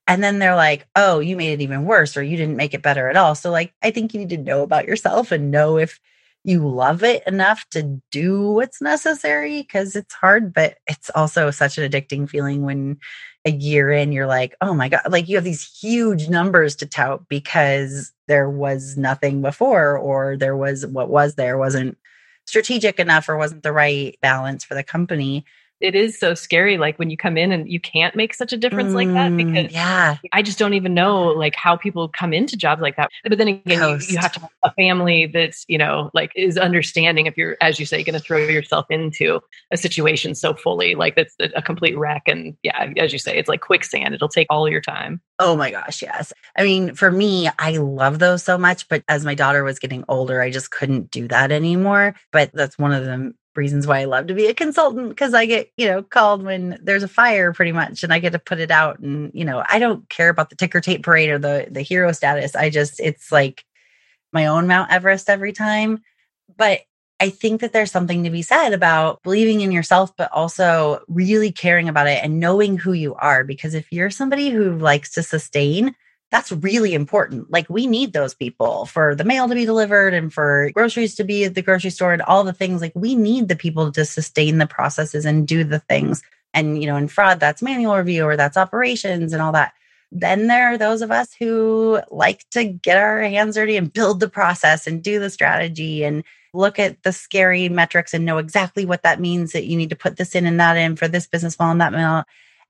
and then they're like, oh, you made it even worse, or you didn't make it better at all. So, like, I think you need to know about yourself and know if you love it enough to do what's necessary because it's hard, but it's also such an addicting feeling when a year in you're like, oh my God, like you have these huge numbers to tout because there was nothing before, or there was what was there wasn't strategic enough or wasn't the right balance for the company it is so scary like when you come in and you can't make such a difference mm, like that mm, because yeah. I just don't even know like how people come into jobs like that. But then again you, you, have to have a family that's you know like is understanding if you're as you say going to throw yourself into a situation so fully like that's a, a complete wreck. And yeah as you say it's like quicksand. It'll take all your time. Oh my gosh yes. I mean for me i love those so much but as my daughter was getting older i just couldn't do that anymore. But that's one of the reasons why I love to be a consultant because I get, you know, called when there's a fire pretty much and I get to put it out and, you know, I don't care about the ticker tape parade or the the hero status. I just it's like my own Mount Everest every time. But I think that there's something to be said about believing in yourself, but also really caring about it and knowing who you are. Because if you're somebody who likes to sustain, that's really important. Like we need those people for the mail to be delivered and for groceries to be at the grocery store and all the things. Like we need the people to sustain the processes and do the things. And, you know, in fraud, that's manual review or that's operations and all that. Then there are those of us who like to get our hands dirty and build the process and do the strategy and look at the scary metrics and know exactly what that means that you need to put this in and that in for this business model and that model.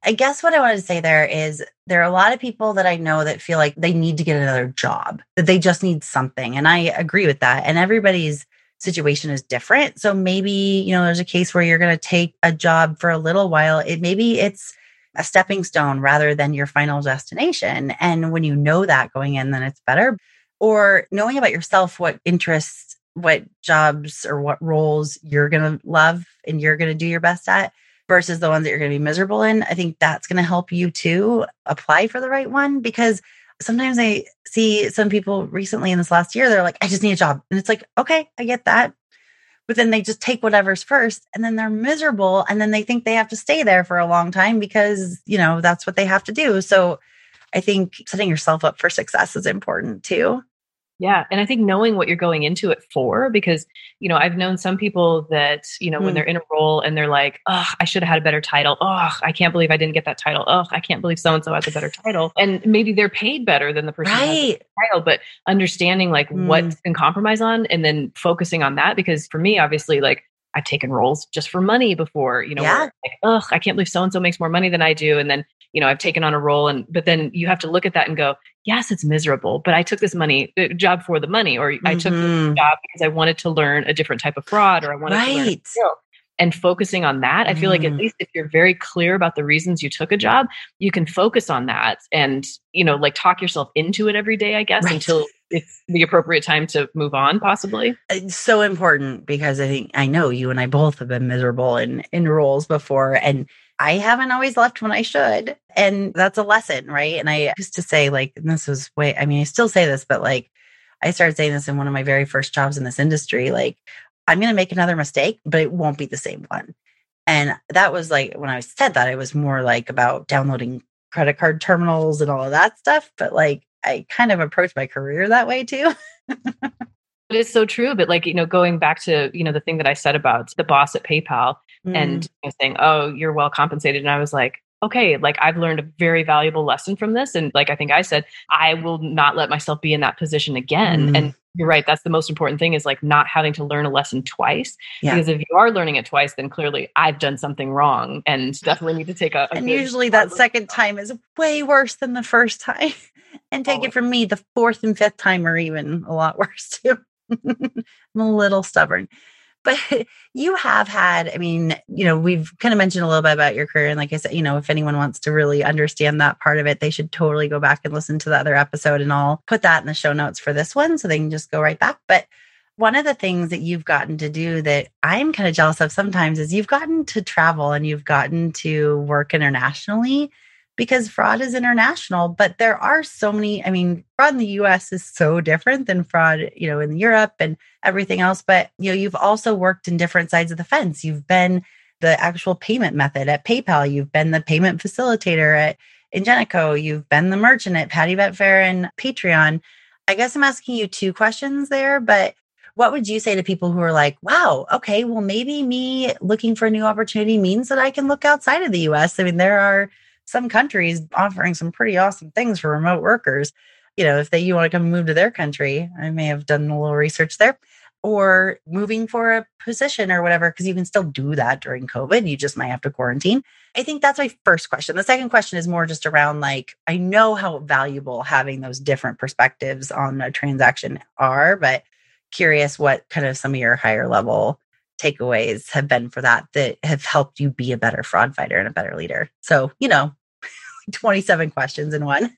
I guess what I wanted to say there is there are a lot of people that I know that feel like they need to get another job, that they just need something. And I agree with that. And everybody's situation is different. So maybe, you know, there's a case where you're going to take a job for a little while. It maybe it's a stepping stone rather than your final destination. And when you know that going in, then it's better. Or knowing about yourself, what interests, what jobs or what roles you're going to love and you're going to do your best at versus the ones that you're going to be miserable in. I think that's going to help you to apply for the right one because sometimes I see some people recently in this last year, they're like, I just need a job. And it's like, okay, I get that but then they just take whatever's first and then they're miserable and then they think they have to stay there for a long time because you know that's what they have to do so i think setting yourself up for success is important too yeah. And I think knowing what you're going into it for, because, you know, I've known some people that, you know, mm. when they're in a role and they're like, oh, I should have had a better title. Oh, I can't believe I didn't get that title. Oh, I can't believe so and so has a better title. And maybe they're paid better than the person right. title, but understanding like mm. what can compromise on and then focusing on that. Because for me, obviously, like I've taken roles just for money before, you know, yeah. like, oh, I can't believe so and so makes more money than I do. And then, you know, I've taken on a role and, but then you have to look at that and go, yes, it's miserable, but I took this money uh, job for the money, or mm-hmm. I took this mm-hmm. job because I wanted to learn a different type of fraud, or I wanted right. to learn skill. And focusing on that, I feel mm. like at mm. least if you're very clear about the reasons you took a job, you can focus on that and, you know, like talk yourself into it every day, I guess, right. until it's the appropriate time to move on possibly it's so important because i think i know you and i both have been miserable in in roles before and I haven't always left when I should. And that's a lesson, right? And I used to say, like, this was way, I mean, I still say this, but like, I started saying this in one of my very first jobs in this industry. Like, I'm going to make another mistake, but it won't be the same one. And that was like, when I said that, it was more like about downloading credit card terminals and all of that stuff. But like, I kind of approached my career that way too. but It is so true. But like, you know, going back to, you know, the thing that I said about the boss at PayPal mm. and you know, saying, oh, you're well compensated. And I was like, okay, like I've learned a very valuable lesson from this. And like I think I said, I will not let myself be in that position again. Mm. And you're right. That's the most important thing is like not having to learn a lesson twice. Yeah. Because if you are learning it twice, then clearly I've done something wrong and definitely need to take a. a and usually that second time is way worse than the first time. and take it from me, the fourth and fifth time are even a lot worse too. I'm a little stubborn. But you have had, I mean, you know, we've kind of mentioned a little bit about your career. And like I said, you know, if anyone wants to really understand that part of it, they should totally go back and listen to the other episode. And I'll put that in the show notes for this one so they can just go right back. But one of the things that you've gotten to do that I'm kind of jealous of sometimes is you've gotten to travel and you've gotten to work internationally because fraud is international, but there are so many. I mean, fraud in the US is so different than fraud, you know, in Europe and everything else. But, you know, you've also worked in different sides of the fence. You've been the actual payment method at PayPal, you've been the payment facilitator at Ingenico, you've been the merchant at Paddy Betfair and Patreon. I guess I'm asking you two questions there, but what would you say to people who are like, wow, okay, well, maybe me looking for a new opportunity means that I can look outside of the US? I mean, there are some countries offering some pretty awesome things for remote workers. You know, if they you want to come move to their country, I may have done a little research there or moving for a position or whatever, because you can still do that during COVID. You just might have to quarantine. I think that's my first question. The second question is more just around like, I know how valuable having those different perspectives on a transaction are, but curious what kind of some of your higher level takeaways have been for that that have helped you be a better fraud fighter and a better leader. So, you know, 27 questions in one.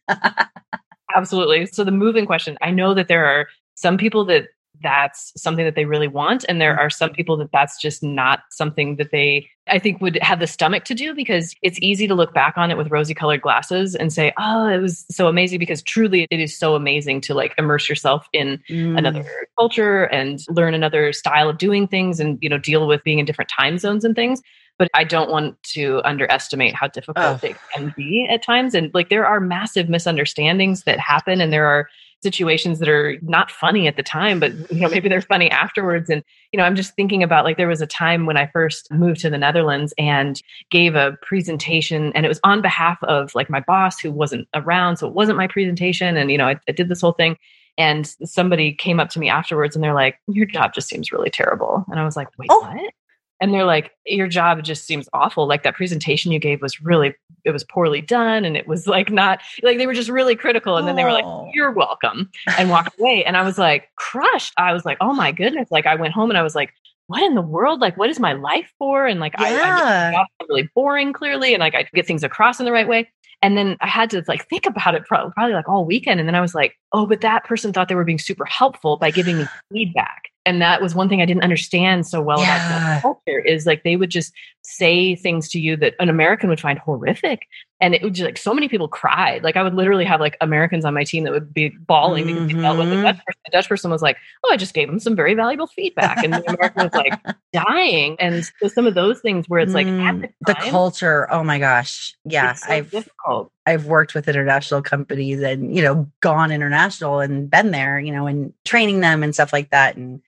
Absolutely. So the moving question, I know that there are some people that that's something that they really want. And there are some people that that's just not something that they, I think, would have the stomach to do because it's easy to look back on it with rosy colored glasses and say, oh, it was so amazing because truly it is so amazing to like immerse yourself in mm. another culture and learn another style of doing things and, you know, deal with being in different time zones and things but I don't want to underestimate how difficult oh. it can be at times. And like there are massive misunderstandings that happen, and there are situations that are not funny at the time, but you know maybe they're funny afterwards. And you know, I'm just thinking about like there was a time when I first moved to the Netherlands and gave a presentation, and it was on behalf of like my boss who wasn't around, so it wasn't my presentation. And you know, I, I did this whole thing. And somebody came up to me afterwards and they're like, Your job just seems really terrible. And I was like, Wait, oh. what? And they're like your job just seems awful. Like that presentation you gave was really it was poorly done and it was like not like they were just really critical. And then they were like oh. you're welcome and walked away. And i was like crushed. I was like oh my goodness. Like i went home and i was like what in the world? Like what is my life for? And like yeah. I, i'm really boring clearly and like i get things across in the right way. And then I had to like think about it probably, probably like all weekend. And then I was like, oh, but that person thought they were being super helpful by giving me feedback and that was one thing I didn't understand so well yeah. about culture is like they would just say things to you that an American would find horrific. And it would just like so many people cried. Like I would literally have like Americans on my team that would be bawling mm-hmm. because they felt with the Dutch person. The Dutch person was like, Oh, I just gave them some very valuable feedback. And the American was like dying. And so some of those things where it's like mm, the, time, the, culture, oh my gosh. Yeah. So I've difficult. I've worked with international companies and, you know, gone international and been there, you know, and training them and stuff like that. And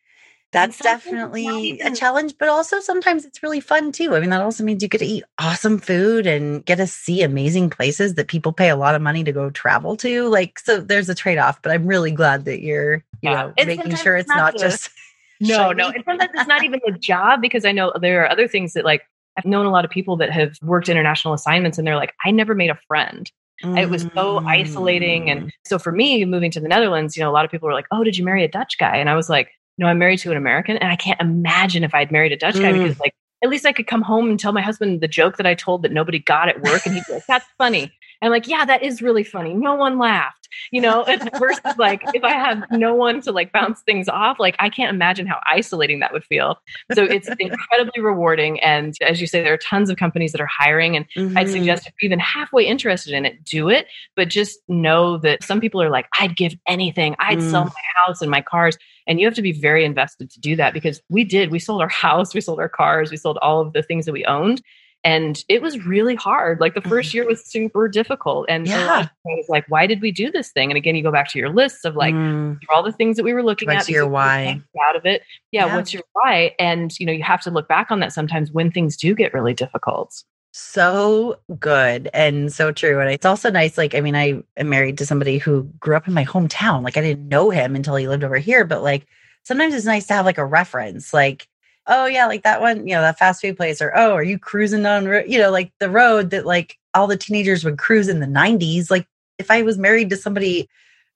that's definitely a challenge, but also sometimes it's really fun too. I mean, that also means you get to eat awesome food and get to see amazing places that people pay a lot of money to go travel to. Like, so there's a trade off, but I'm really glad that you're, you yeah. know, making sure it's not, not just. no, no. And sometimes it's not even the job because I know there are other things that like I've known a lot of people that have worked international assignments and they're like, I never made a friend. Mm. It was so isolating. And mm. so for me, moving to the Netherlands, you know, a lot of people were like, Oh, did you marry a Dutch guy? And I was like, no, I'm married to an American, and I can't imagine if I'd married a Dutch guy mm. because like at least I could come home and tell my husband the joke that I told that nobody got at work, and he'd be like, "That's funny." And I'm like, "Yeah, that is really funny." No one laughed, you know. versus like if I have no one to like bounce things off, like I can't imagine how isolating that would feel. So it's incredibly rewarding, and as you say, there are tons of companies that are hiring, and mm-hmm. I'd suggest if you're even halfway interested in it, do it. But just know that some people are like, "I'd give anything. I'd mm. sell my house and my cars." And you have to be very invested to do that because we did. We sold our house, we sold our cars, we sold all of the things that we owned. And it was really hard. Like the first mm-hmm. year was super difficult. And yeah. was like, why did we do this thing? And again, you go back to your lists of like mm. all the things that we were looking what's at. your why? Out of it. Yeah, yeah. What's your why? And you know, you have to look back on that sometimes when things do get really difficult so good and so true. And it's also nice. Like, I mean, I am married to somebody who grew up in my hometown. Like, I didn't know him until he lived over here, but like, sometimes it's nice to have like a reference. Like, oh, yeah, like that one, you know, that fast food place, or oh, are you cruising down, you know, like the road that like all the teenagers would cruise in the 90s. Like, if I was married to somebody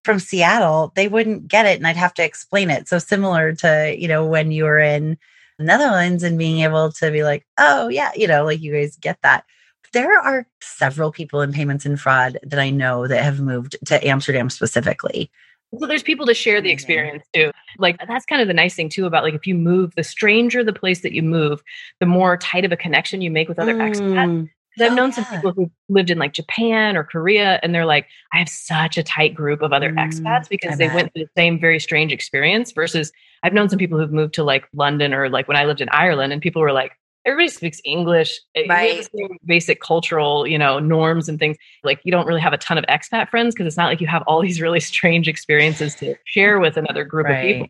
from Seattle, they wouldn't get it and I'd have to explain it. So, similar to, you know, when you were in, Netherlands and being able to be like, oh, yeah, you know, like you guys get that. There are several people in payments and fraud that I know that have moved to Amsterdam specifically. So there's people to share the experience too. Like that's kind of the nice thing too about like if you move, the stranger the place that you move, the more tight of a connection you make with other mm. expats. I've oh, known yeah. some people who lived in like Japan or Korea, and they're like, I have such a tight group of other mm, expats because I they bet. went through the same very strange experience. Versus, I've known some people who've moved to like London or like when I lived in Ireland, and people were like, everybody speaks English. Eh, right. Basic cultural, you know, norms and things. Like you don't really have a ton of expat friends because it's not like you have all these really strange experiences to share with another group right. of people.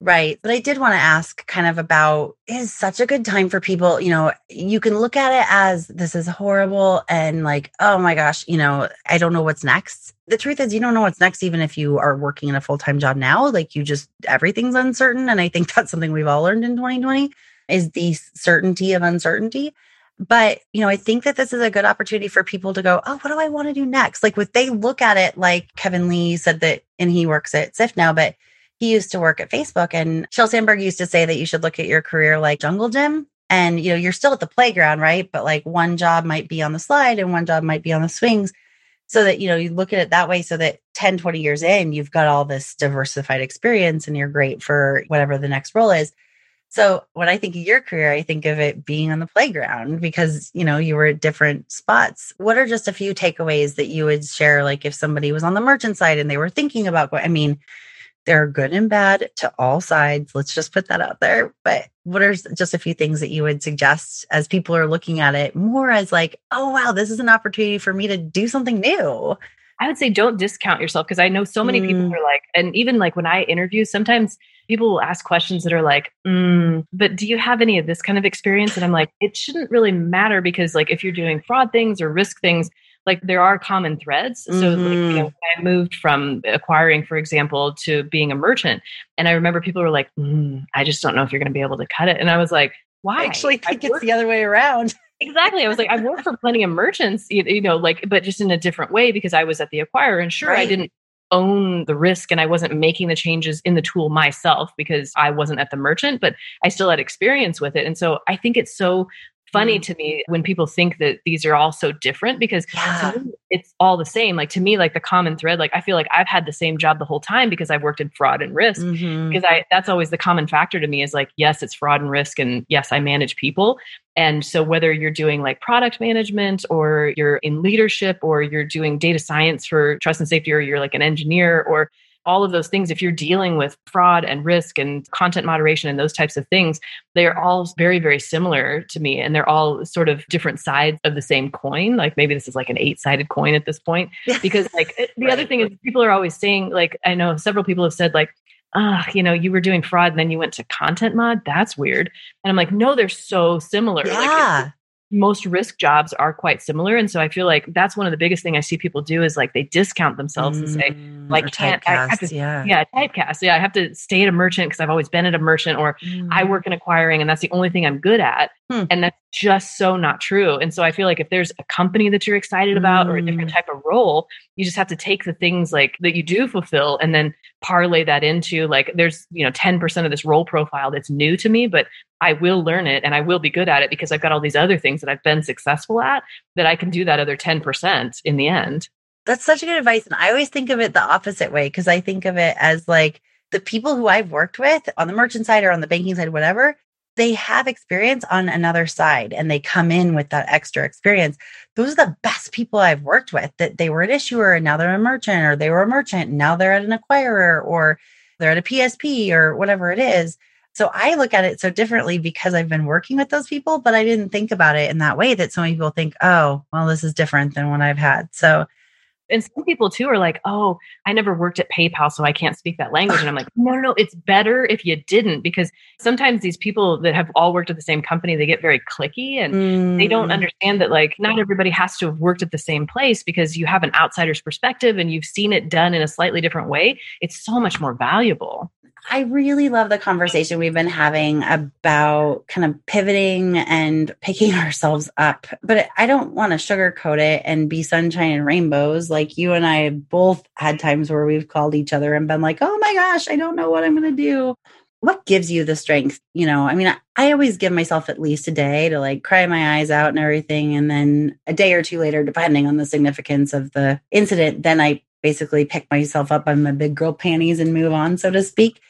Right. But I did want to ask kind of about is such a good time for people, you know, you can look at it as this is horrible and like, oh my gosh, you know, I don't know what's next. The truth is you don't know what's next even if you are working in a full-time job now, like you just everything's uncertain and I think that's something we've all learned in 2020 is the certainty of uncertainty. But, you know, I think that this is a good opportunity for people to go, oh, what do I want to do next? Like, what they look at it like Kevin Lee said that, and he works at Sift now, but he used to work at Facebook and Sheryl Sandberg used to say that you should look at your career like jungle gym. And, you know, you're still at the playground, right? But like one job might be on the slide and one job might be on the swings. so that you know you look at it that way so that 10 20 years in you've got all this diversified experience and you're great for whatever the next role is so when i think of your career i think of it being on the playground because you know you were at different spots what are just a few takeaways that you would share like if somebody was on the merchant side and they were thinking about i mean there are good and bad to all sides. Let's just put that out there. But what are just a few things that you would suggest as people are looking at it more as like, oh, wow, this is an opportunity for me to do something new? I would say don't discount yourself because I know so many mm. people are like, and even like when I interview, sometimes people will ask questions that are like, mm, but do you have any of this kind of experience? And I'm like, it shouldn't really matter because like if you're doing fraud things or risk things, like there are common threads. So mm-hmm. like, you know, mm-hmm. I moved from acquiring, for example, to being a merchant, and I remember people were like, mm, "I just don't know if you're going to be able to cut it," and I was like, "Why?" I actually think it's the other way around. exactly. I was like, I've worked for plenty of merchants, you, you, know, like, but just in a different way because I was at the acquirer, and sure, right. I didn't own the risk and I wasn't making the changes in the tool myself because I wasn't at the merchant, but I still had experience with it. And so I think it's so funny mm. to me when people think that these are all so different because yeah. it's all the same. Like to me, like the common thread, like I feel like I've had the same job the whole time because I've worked in fraud and risk. Mm-hmm. Because I that's always the common factor to me is like, yes, it's fraud and risk, and yes, I manage people. And so whether you're doing like product management or you're in leadership or you're doing data science for trust and safety or you're like an engineer or all of those things, if you're dealing with fraud and risk and content moderation and those types of things, they are all very, very similar to me. And they're all sort of different sides of the same coin. Like maybe this is like an eight sided coin at this point. Because, like, the right. other thing is people are always saying, like, I know several people have said, like, ah, you know, you were doing fraud and then you went to content mod. That's weird. And I'm like, no, they're so similar. Yeah. Like, most risk jobs are quite similar and so i feel like that's one of the biggest thing i see people do is like they discount themselves mm, and say mm, like can't typecast, I have to, yeah yeah typecast yeah i have to stay at a merchant because i've always been at a merchant or mm. i work in acquiring and that's the only thing i'm good at hmm. and that's just so not true and so i feel like if there's a company that you're excited about mm. or a different mm. type of role you just have to take the things like that you do fulfill and then parlay that into like there's you know 10% of this role profile that's new to me but I will learn it and I will be good at it because I've got all these other things that I've been successful at that I can do that other 10% in the end. That's such a good advice. And I always think of it the opposite way because I think of it as like the people who I've worked with on the merchant side or on the banking side, whatever, they have experience on another side and they come in with that extra experience. Those are the best people I've worked with that they were an issuer and now they're a merchant or they were a merchant and now they're at an acquirer or they're at a PSP or whatever it is. So I look at it so differently because I've been working with those people, but I didn't think about it in that way that so many people think, oh, well, this is different than what I've had. So and some people too are like, oh, I never worked at PayPal, so I can't speak that language. And I'm like, no, no, no, it's better if you didn't, because sometimes these people that have all worked at the same company, they get very clicky and mm. they don't mm. understand that like not everybody has to have worked at the same place because you have an outsider's perspective and you've seen it done in a slightly different way. It's so much more valuable. I really love the conversation we've been having about kind of pivoting and picking ourselves up. But I don't want to sugarcoat it and be sunshine and rainbows. Like you and I both had times where we've called each other and been like, oh my gosh, I don't know what I'm going to do. What gives you the strength? You know, I mean, I, I always give myself at least a day to like cry my eyes out and everything. And then a day or two later, depending on the significance of the incident, then I basically pick myself up on my big girl panties and move on, so to speak.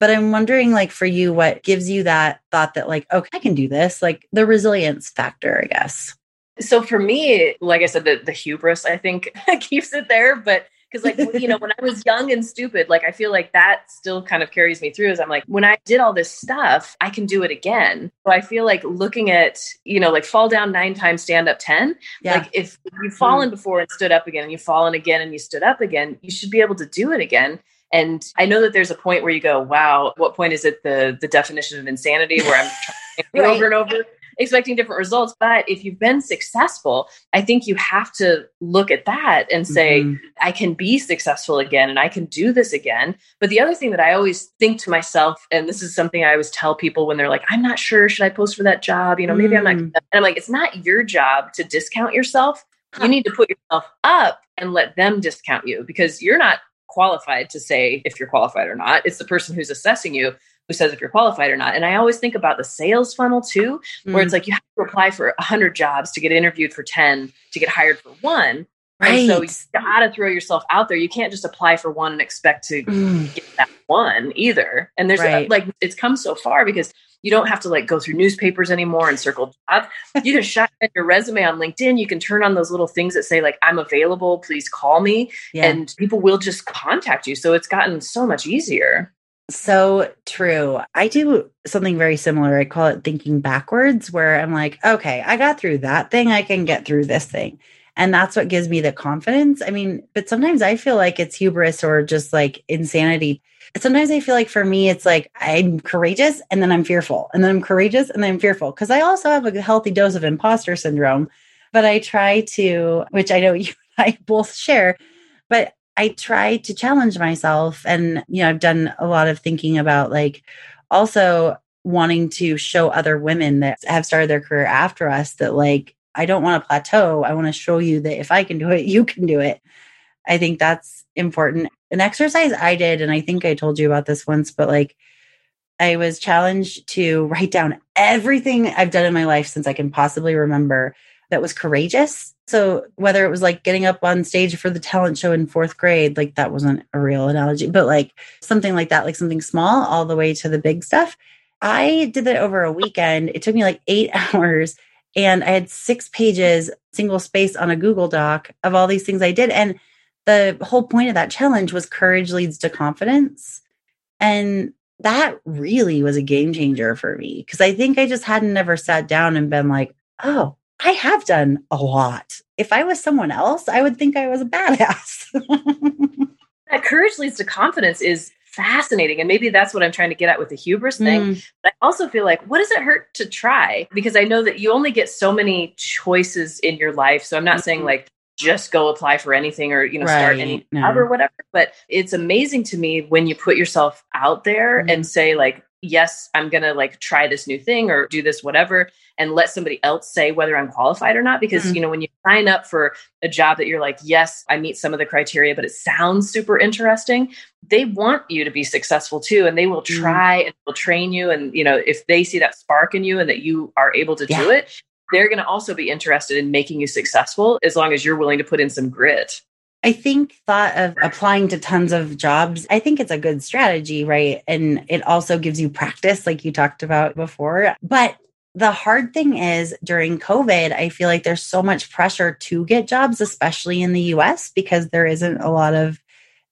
But I'm wondering, like, for you, what gives you that thought that, like, okay, I can do this? Like the resilience factor, I guess. So for me, like I said, the, the hubris, I think, keeps it there. But because, like, you know, when I was young and stupid, like, I feel like that still kind of carries me through. Is I'm like, when I did all this stuff, I can do it again. So I feel like looking at, you know, like fall down nine times, stand up 10. Yeah. Like, if you've fallen mm-hmm. before and stood up again, and you've fallen again and you stood up again, you should be able to do it again. And I know that there's a point where you go, wow, what point is it the the definition of insanity where I'm trying right. over and over expecting different results. But if you've been successful, I think you have to look at that and say, mm-hmm. I can be successful again and I can do this again. But the other thing that I always think to myself, and this is something I always tell people when they're like, I'm not sure, should I post for that job? You know, maybe mm. I'm not. Mm. And I'm like, it's not your job to discount yourself. You need to put yourself up and let them discount you because you're not qualified to say if you're qualified or not. It's the person who's assessing you who says if you're qualified or not. And I always think about the sales funnel too, where mm. it's like you have to apply for 100 jobs to get interviewed for 10 to get hired for one. Right. And so you gotta throw yourself out there. You can't just apply for one and expect to mm. get that one either. And there's right. a, like it's come so far because you don't have to like go through newspapers anymore and circle jobs. You can shut your resume on LinkedIn. You can turn on those little things that say like I'm available, please call me. Yeah. And people will just contact you. So it's gotten so much easier. So true. I do something very similar. I call it thinking backwards, where I'm like, okay, I got through that thing. I can get through this thing. And that's what gives me the confidence. I mean, but sometimes I feel like it's hubris or just like insanity. Sometimes I feel like for me, it's like I'm courageous and then I'm fearful, and then I'm courageous and then I'm fearful because I also have a healthy dose of imposter syndrome. But I try to, which I know you and I both share, but I try to challenge myself. And, you know, I've done a lot of thinking about like also wanting to show other women that have started their career after us that like, I don't want to plateau. I want to show you that if I can do it, you can do it. I think that's important. An exercise I did, and I think I told you about this once, but like I was challenged to write down everything I've done in my life since I can possibly remember that was courageous so whether it was like getting up on stage for the talent show in fourth grade, like that wasn't a real analogy, but like something like that, like something small all the way to the big stuff. I did that over a weekend. It took me like eight hours and I had six pages, single space on a Google Doc of all these things I did. And the whole point of that challenge was courage leads to confidence. And that really was a game changer for me because I think I just hadn't never sat down and been like, oh, I have done a lot. If I was someone else, I would think I was a badass. that courage leads to confidence is fascinating. And maybe that's what I'm trying to get at with the hubris thing. Mm. But I also feel like, what does it hurt to try? Because I know that you only get so many choices in your life. So I'm not mm-hmm. saying like, just go apply for anything or you know right. start any no. or whatever but it's amazing to me when you put yourself out there mm-hmm. and say like yes, I'm going to like try this new thing or do this, whatever, and let somebody else say whether I'm qualified or not. Because, mm-hmm. you know, when you sign up for a job that you're like, yes, I meet some of the criteria, but it sounds super interesting, they want you to be successful too. And they will mm-hmm. try mm-hmm. and will train you. And, you know, if they see that spark in you and that you are able to yeah. do it, they're going to also be interested in making you successful as long as you're willing to put in some grit. I think thought of applying to tons of jobs, I think it's a good strategy, right? And it also gives you practice, like you talked about before. But the hard thing is during COVID, I feel like there's so much pressure to get jobs, especially in the US, because there isn't a lot of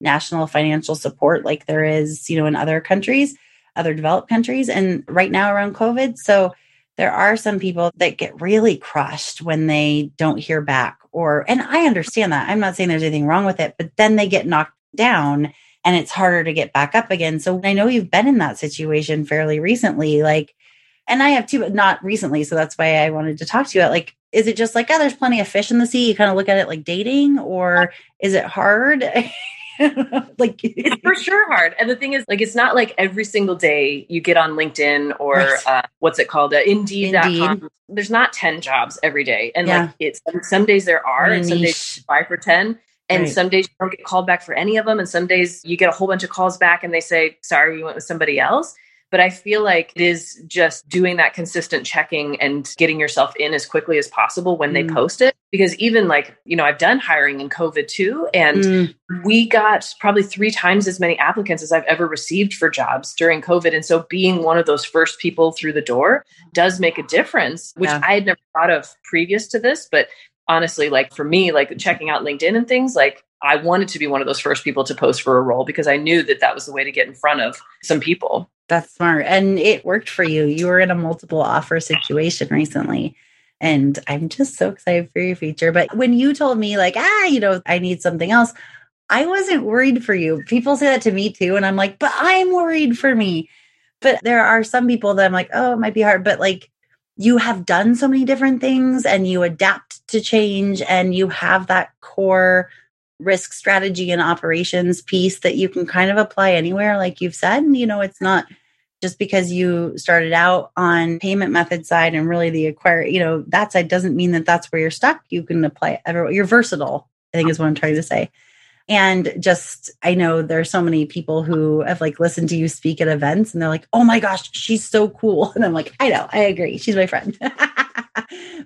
national financial support like there is, you know, in other countries, other developed countries, and right now around COVID. So there are some people that get really crushed when they don't hear back or and I understand that. I'm not saying there's anything wrong with it, but then they get knocked down and it's harder to get back up again. So I know you've been in that situation fairly recently like and I have too but not recently, so that's why I wanted to talk to you about like is it just like oh there's plenty of fish in the sea? You kind of look at it like dating or is it hard? like it's for sure hard. And the thing is, like, it's not like every single day you get on LinkedIn or right. uh, what's it called, uh, Indeed.com. Indeed. There's not 10 jobs every day. And yeah. like, it's some days there are, and some days five for 10. And right. some days you don't get called back for any of them. And some days you get a whole bunch of calls back and they say, sorry, you went with somebody else. But I feel like it is just doing that consistent checking and getting yourself in as quickly as possible when mm. they post it. Because even like, you know, I've done hiring in COVID too. And mm. we got probably three times as many applicants as I've ever received for jobs during COVID. And so being one of those first people through the door does make a difference, which yeah. I had never thought of previous to this. But honestly, like for me, like checking out LinkedIn and things, like I wanted to be one of those first people to post for a role because I knew that that was the way to get in front of some people. That's smart. And it worked for you. You were in a multiple offer situation recently. And I'm just so excited for your future. But when you told me, like, ah, you know, I need something else, I wasn't worried for you. People say that to me too. And I'm like, but I'm worried for me. But there are some people that I'm like, oh, it might be hard. But like, you have done so many different things and you adapt to change and you have that core risk strategy and operations piece that you can kind of apply anywhere like you've said. You know it's not just because you started out on payment method side and really the acquire you know that side doesn't mean that that's where you're stuck. You can apply everywhere. You're versatile i think is what i'm trying to say. And just i know there's so many people who have like listened to you speak at events and they're like oh my gosh she's so cool. And i'm like i know i agree. She's my friend.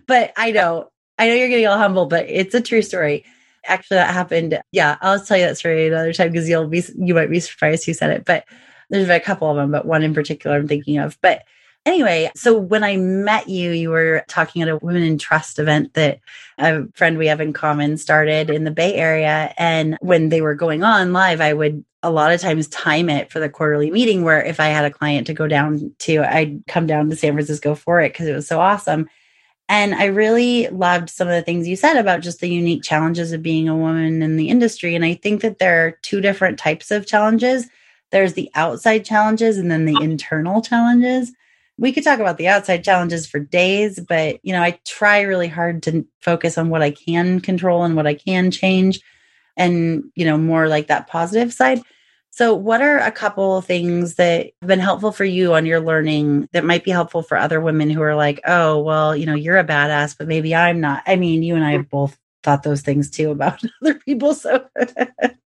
But i know i know you're getting all humble but it's a true story Actually, that happened. Yeah, I'll tell you that story another time because you'll be you might be surprised who said it. But there's a couple of them, but one in particular I'm thinking of. But Anyway, so when I met you, you were talking at a Women in Trust event that a friend we have in common started in the Bay Area. And when they were going on live, I would a lot of times time it for the quarterly meeting where if I had a client to go down to, I'd come down to San Francisco for it because it was so awesome. And I really loved some of the things you said about just the unique challenges of being a woman in the industry. And I think that there are two different types of challenges there's the outside challenges and then the internal challenges we could talk about the outside challenges for days, but you know, I try really hard to focus on what I can control and what I can change and, you know, more like that positive side. So, what are a couple of things that have been helpful for you on your learning that might be helpful for other women who are like, oh, well, you know, you're a badass, but maybe I'm not? I mean, you and I have both thought those things too about other people. So,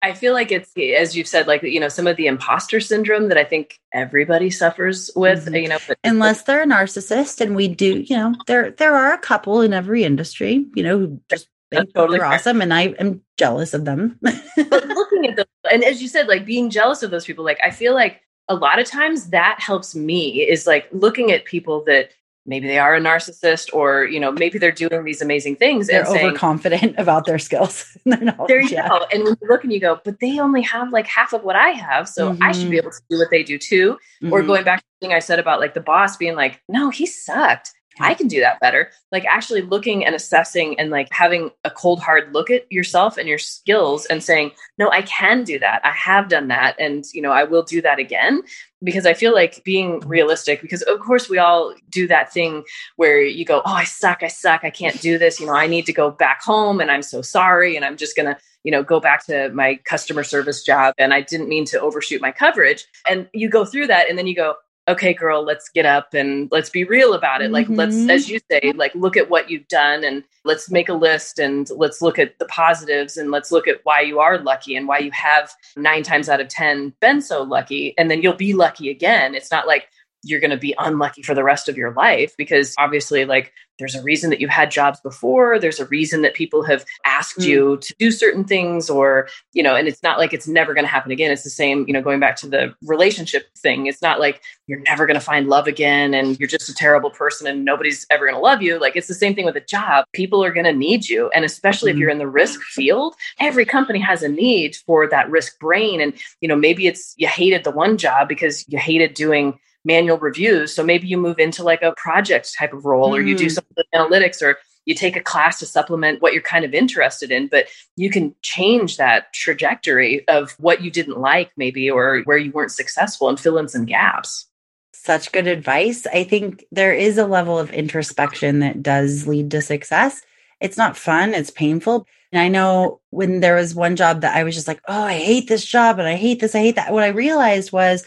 I feel like it's as you've said, like you know, some of the imposter syndrome that I think everybody suffers with. Mm-hmm. You know, but, unless they're a narcissist, and we do, you know, there there are a couple in every industry, you know, who just think totally they're awesome, and I am jealous of them. but looking at them, and as you said, like being jealous of those people, like I feel like a lot of times that helps me is like looking at people that maybe they are a narcissist or you know maybe they're doing these amazing things they're and overconfident about their skills there you yeah. go and when you look and you go but they only have like half of what i have so mm-hmm. i should be mm-hmm. able to do what they do too mm-hmm. or going back to the thing i said about like the boss being like no he sucked I can do that better. Like actually looking and assessing and like having a cold hard look at yourself and your skills and saying, "No, I can do that. I have done that and, you know, I will do that again." Because I feel like being realistic because of course we all do that thing where you go, "Oh, I suck. I suck. I can't do this. You know, I need to go back home and I'm so sorry and I'm just going to you know go back to my customer service job and i didn't mean to overshoot my coverage and you go through that and then you go okay girl let's get up and let's be real about it. Like mm-hmm. let's as you say like look at what you've done and let's make a list and let's look at the positives and let's look at why you are lucky and why you have 9 times out of 10 been so lucky. And then you'll be lucky again. It's not like you're going to be unlucky for the rest of your life because obviously like there's a reason that you've had jobs before there's a reason that people have asked mm. you to do certain things or you know and it's not like it's never going to happen again. It's the same you know going back to the relationship thing. It's not like you're never going to find love again and you're just a terrible person and nobody's ever going to love you. Like it's the same thing with a job. People are going to need you and especially mm. if you're in the risk field every company has a need for that risk brain. And you know maybe it's you hated the one job because you hated doing manual reviews. So maybe you move into like a project type of role, mm. or you do mm. some analytics, or you take a class to supplement what you're kind of interested in. But you can change that trajectory of what you didn't like, maybe, or where you weren't successful, and fill in some gaps. Such good advice. I think there is a level of introspection that does lead to success. It's not fun, it's painful. And I know when there was one job that I was just like, oh, I hate this job and I hate this, I hate that. What I realized was,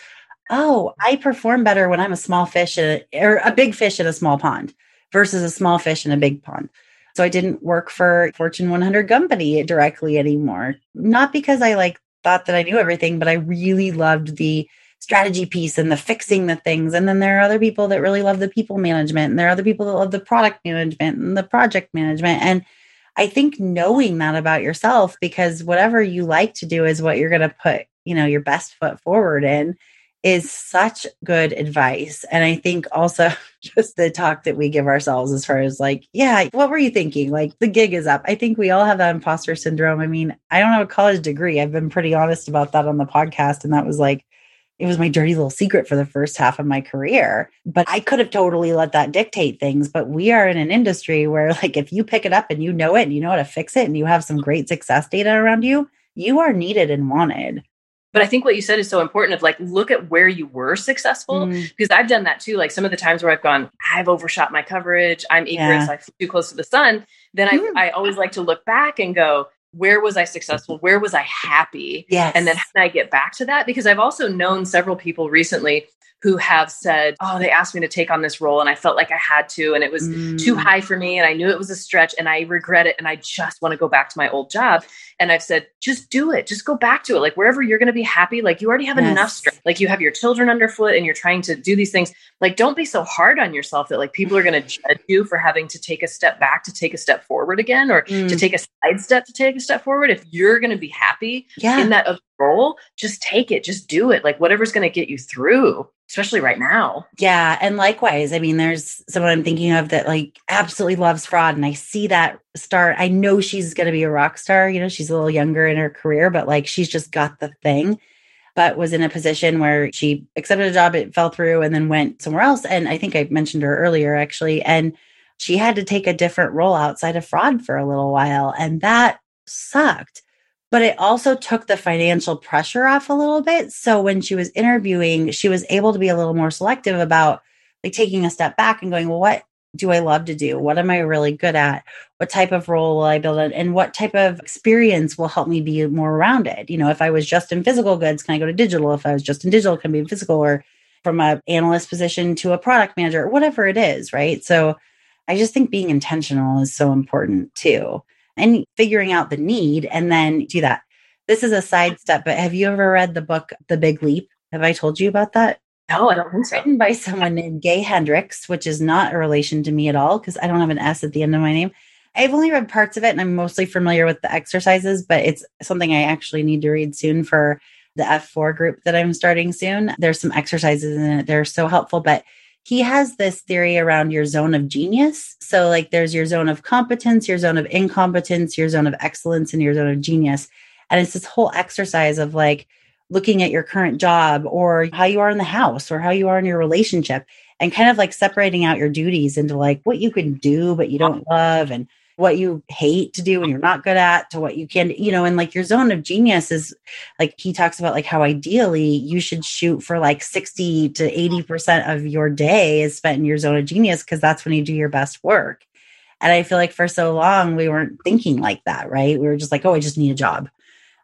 oh, I perform better when I'm a small fish a, or a big fish in a small pond versus a small fish in a big pond. So I didn't work for Fortune 100 company directly anymore. Not because I like thought that I knew everything, but I really loved the strategy piece and the fixing the things. And then there are other people that really love the people management, and there are other people that love the product management and the project management. And I think knowing that about yourself, because whatever you like to do is what you're going to put, you know, your best foot forward in is such good advice. And I think also just the talk that we give ourselves as far as like, yeah, what were you thinking? Like the gig is up. I think we all have that imposter syndrome. I mean, I don't have a college degree. I've been pretty honest about that on the podcast. And that was like, it was my dirty little secret for the first half of my career. But I could have totally let that dictate things. But we are in an industry where, like, if you pick it up and you know it and you know how to fix it and you have some great success data around you, you are needed and wanted. But I think what you said is so important of like, look at where you were successful. Mm. Because I've done that too. Like some of the times where I've gone, I've overshot my coverage, I'm Icarus, yeah. I flew too close to the sun. Then mm. I, I always like to look back and go, where was I successful? Where was I happy? Yes. And then how can I get back to that? Because I've also known several people recently who have said, Oh, they asked me to take on this role and I felt like I had to, and it was mm. too high for me. And I knew it was a stretch and I regret it. And I just want to go back to my old job. And I've said, just do it. Just go back to it. Like wherever you're going to be happy, like you already have yes. enough strength. Like you have your children underfoot and you're trying to do these things. Like don't be so hard on yourself that like people are going to judge you for having to take a step back to take a step forward again or mm. to take a side step to take a step forward. If you're going to be happy yeah. in that role, just take it, just do it. Like whatever's going to get you through especially right now. Yeah. And likewise, I mean, there's someone I'm thinking of that like absolutely loves fraud. And I see that start. I know she's going to be a rock star. You know, she's a little younger in her career, but like she's just got the thing. But was in a position where she accepted a job, it fell through, and then went somewhere else. And I think I mentioned her earlier, actually. And she had to take a different role outside of fraud for a little while. And that sucked but it also took the financial pressure off a little bit. So when she was interviewing, she was able to be a little more selective about like taking a step back and going, well, what do I love to do? What am I really good at? What type of role will I build in? And what type of experience will help me be more rounded? You know, if I was just in physical goods, can I go to digital? If I was just in digital, can I be in physical or from a analyst position to a product manager whatever it is, right? So I just think being intentional is so important too and figuring out the need and then do that. This is a side step, but have you ever read the book The Big Leap? Have I told you about that? No, I don't think so. Written by someone named Gay Hendricks, which is not a relation to me at all because I don't have an S at the end of my name. I've only read parts of it and I'm mostly familiar with the exercises, but it's something I actually need to read soon for the F4 group that I'm starting soon. There's some exercises in it. They're so helpful, but he has this theory around your zone of genius. So, like, there's your zone of competence, your zone of incompetence, your zone of excellence, and your zone of genius. And it's this whole exercise of like looking at your current job or how you are in the house or how you are in your relationship and kind of like separating out your duties into like what you can do, but you don't love and what you hate to do and you're not good at to what you can, you know, and like your zone of genius is like he talks about like how ideally you should shoot for like 60 to 80% of your day is spent in your zone of genius because that's when you do your best work. And I feel like for so long we weren't thinking like that, right? We were just like, oh, I just need a job.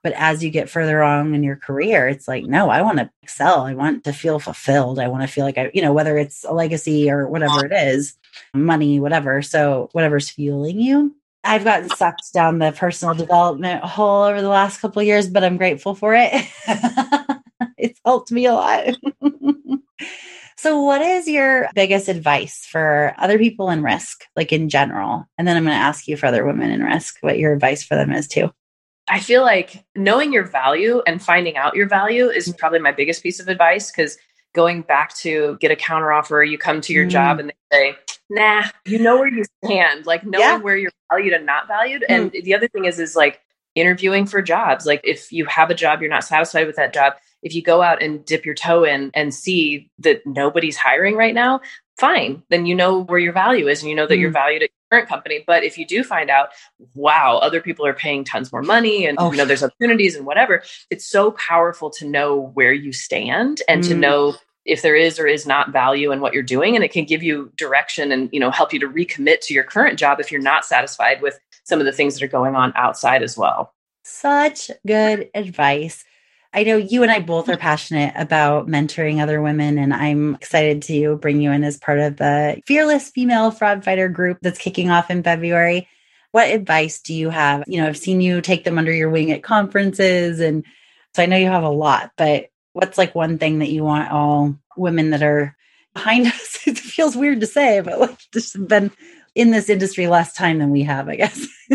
But as you get further on in your career, it's like, no, I want to excel. I want to feel fulfilled. I want to feel like I, you know, whether it's a legacy or whatever it is, money, whatever. So whatever's fueling you. I've gotten sucked down the personal development hole over the last couple years, but I'm grateful for it. it's helped me a lot. so, what is your biggest advice for other people in risk, like in general? And then I'm going to ask you for other women in risk what your advice for them is too. I feel like knowing your value and finding out your value is mm. probably my biggest piece of advice because going back to get a counteroffer, you come to your mm. job and they say, nah, you know where you stand, like knowing yeah. where you're valued and not valued. Mm. And the other thing is, is like interviewing for jobs. Like if you have a job, you're not satisfied with that job. If you go out and dip your toe in and see that nobody's hiring right now, fine. Then you know where your value is and you know that mm. you're valued at your current company. But if you do find out, wow, other people are paying tons more money and oh. you know there's opportunities and whatever, it's so powerful to know where you stand and mm. to know if there is or is not value in what you're doing and it can give you direction and you know help you to recommit to your current job if you're not satisfied with some of the things that are going on outside as well such good advice I know you and I both are passionate about mentoring other women, and I'm excited to bring you in as part of the Fearless Female Fraud Fighter group that's kicking off in February. What advice do you have? You know, I've seen you take them under your wing at conferences, and so I know you have a lot, but what's like one thing that you want all women that are behind us? It feels weird to say, but like just been in this industry less time than we have, I guess.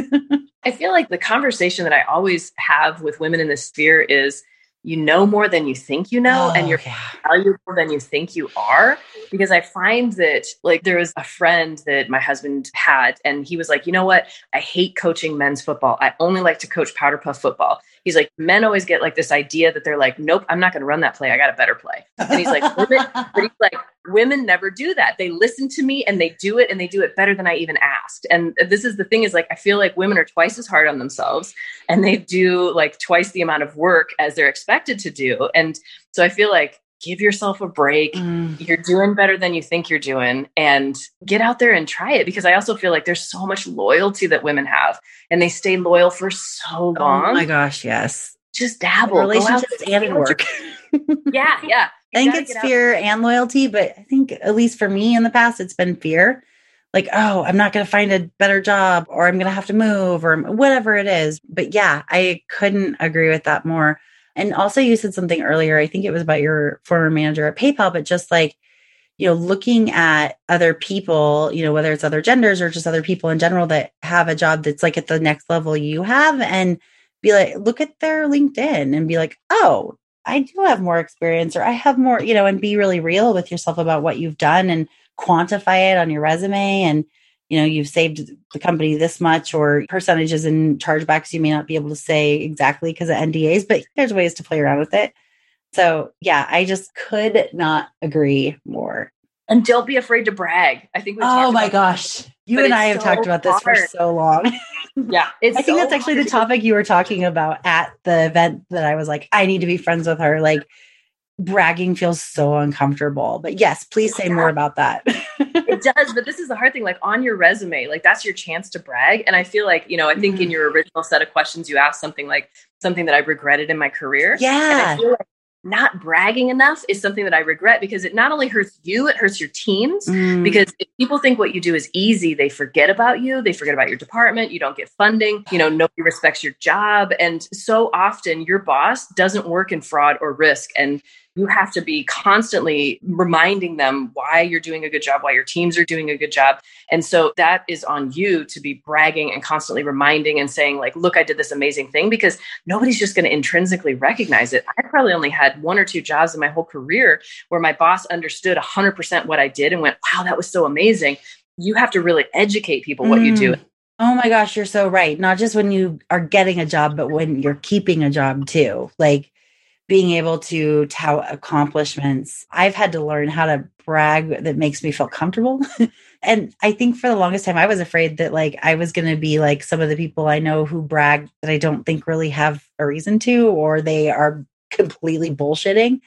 I feel like the conversation that I always have with women in this sphere is you know more than you think you know, oh, and you're yeah. valuable than you think you are. Mm-hmm. Because I find that, like, there was a friend that my husband had, and he was like, you know what? I hate coaching men's football. I only like to coach powder puff football. He's like, men always get like this idea that they're like, nope, I'm not going to run that play. I got a better play. And he's like, women, but he's like, women never do that. They listen to me and they do it and they do it better than I even asked. And this is the thing is like, I feel like women are twice as hard on themselves and they do like twice the amount of work as they're expected to do. And so I feel like give yourself a break. Mm. You're doing better than you think you're doing and get out there and try it because I also feel like there's so much loyalty that women have and they stay loyal for so long. Oh my gosh, yes. Just dabble. Relationships and in work. yeah, yeah. I think it's fear and loyalty, but I think at least for me in the past, it's been fear. Like, oh, I'm not going to find a better job or I'm going to have to move or whatever it is. But yeah, I couldn't agree with that more. And also, you said something earlier. I think it was about your former manager at PayPal, but just like, you know, looking at other people, you know, whether it's other genders or just other people in general that have a job that's like at the next level you have and be like, look at their LinkedIn and be like, oh, I do have more experience or I have more, you know, and be really real with yourself about what you've done and quantify it on your resume. And, you know, you've saved the company this much or percentages and chargebacks you may not be able to say exactly because of NDAs, but there's ways to play around with it. So, yeah, I just could not agree more. And don't be afraid to brag. I think. Oh my gosh, you and I have so talked about this hard. for so long. yeah, I think so that's actually hard. the topic you were talking about at the event that I was like, I need to be friends with her. Like, bragging feels so uncomfortable. But yes, please say yeah. more about that. it does, but this is the hard thing. Like on your resume, like that's your chance to brag. And I feel like you know, I think mm-hmm. in your original set of questions, you asked something like something that I regretted in my career. Yeah. Like not bragging enough is something that I regret because it not only hurts you, it hurts your teams. Mm. Because if people think what you do is easy, they forget about you, they forget about your department, you don't get funding, you know, nobody respects your job. And so often your boss doesn't work in fraud or risk. And you have to be constantly reminding them why you're doing a good job, why your teams are doing a good job. And so that is on you to be bragging and constantly reminding and saying, like, look, I did this amazing thing because nobody's just going to intrinsically recognize it. I probably only had one or two jobs in my whole career where my boss understood 100% what I did and went, wow, that was so amazing. You have to really educate people what mm. you do. Oh my gosh, you're so right. Not just when you are getting a job, but when you're keeping a job too. Like, being able to tout accomplishments. I've had to learn how to brag that makes me feel comfortable. and I think for the longest time, I was afraid that like I was going to be like some of the people I know who brag that I don't think really have a reason to, or they are completely bullshitting.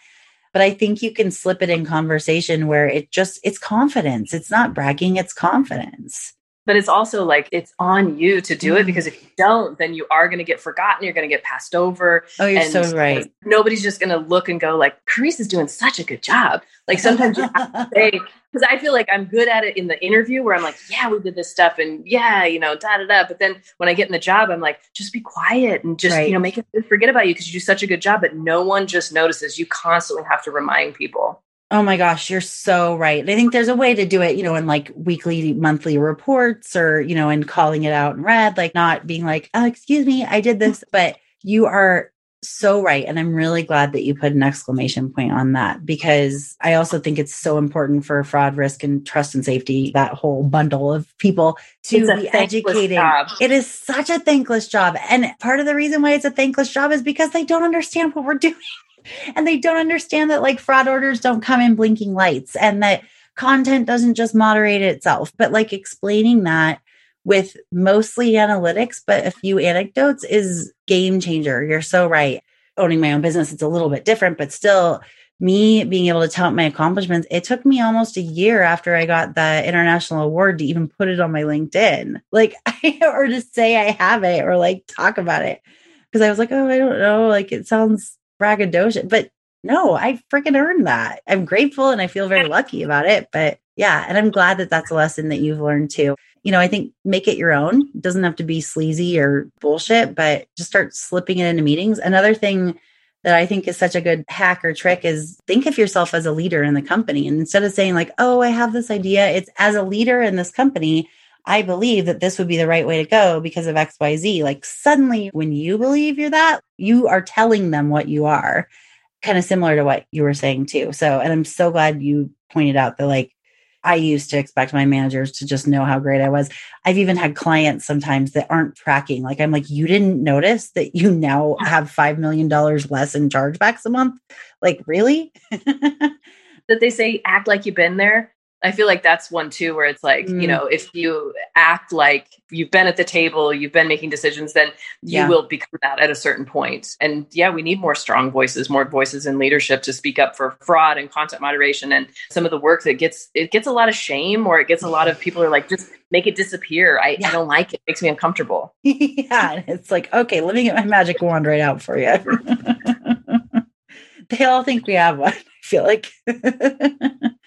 But I think you can slip it in conversation where it just, it's confidence. It's not bragging, it's confidence but it's also like it's on you to do it mm. because if you don't then you are going to get forgotten you're going to get passed over oh you're so right nobody's just going to look and go like Carice is doing such a good job like sometimes you have to say because I feel like I'm good at it in the interview where I'm like yeah we did this stuff and yeah you know da da da but then when I get in the job I'm like just be quiet and just right. you know make it forget about you because you do such a good job but no one just notices you constantly have to remind people Oh my gosh, you're so right. I think there's a way to do it, you know, in like weekly, monthly reports or, you know, and calling it out in red, like not being like, oh, excuse me, I did this. But you are so right. And I'm really glad that you put an exclamation point on that because I also think it's so important for fraud, risk, and trust and safety, that whole bundle of people to be educated. Job. It is such a thankless job. And part of the reason why it's a thankless job is because they don't understand what we're doing and they don't understand that like fraud orders don't come in blinking lights and that content doesn't just moderate itself. But like explaining that with mostly analytics but a few anecdotes is game changer. You're so right. Owning my own business it's a little bit different but still me being able to tout my accomplishments it took me almost a year after i got the international award to even put it on my linkedin. Like or to say i have it or like talk about it. Because i was like oh i don't know. Like it sounds braggadocious. But no, I freaking earned that. I'm grateful and I feel very lucky about it. But yeah, and I'm glad that that's a lesson that you've learned too. You know, I think make it your own. It doesn't have to be sleazy or bullshit, but just start slipping it into meetings. Another thing that I think is such a good hack or trick is think of yourself as a leader in the company. And instead of saying, like, oh, I have this idea, it's as a leader in this company, I believe that this would be the right way to go because of XYZ. Like suddenly, when you believe you're that, you are telling them what you are, kind of similar to what you were saying too. So, and I'm so glad you pointed out that like I used to expect my managers to just know how great I was. I've even had clients sometimes that aren't tracking. Like, I'm like, you didn't notice that you now have $5 million less in chargebacks a month? Like, really? that they say, act like you've been there. I feel like that's one too, where it's like, mm. you know, if you act like you've been at the table, you've been making decisions, then you yeah. will become that at a certain point. And yeah, we need more strong voices, more voices in leadership to speak up for fraud and content moderation and some of the work that gets, it gets a lot of shame or it gets a lot of people are like, just make it disappear. I, yeah. I don't like it. it. makes me uncomfortable. yeah. It's like, okay, let me get my magic wand right out for you. they all think we have one I feel like.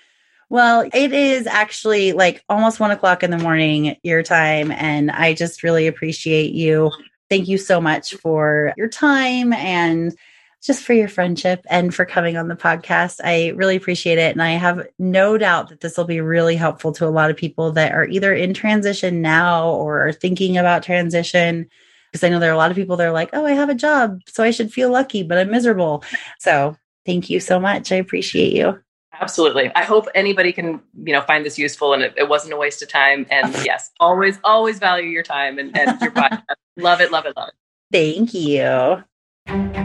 well, it is actually like almost one o'clock in the morning, your time. And I just really appreciate you. Thank you so much for your time and just for your friendship and for coming on the podcast. I really appreciate it. And I have no doubt that this will be really helpful to a lot of people that are either in transition now or are thinking about transition. Because I know there are a lot of people that are like, oh, I have a job, so I should feel lucky, but I'm miserable. So thank you so much. I appreciate you. Absolutely. I hope anybody can, you know, find this useful and it, it wasn't a waste of time. And yes, always, always value your time and, and your podcast. love it, love it, love it. Thank you.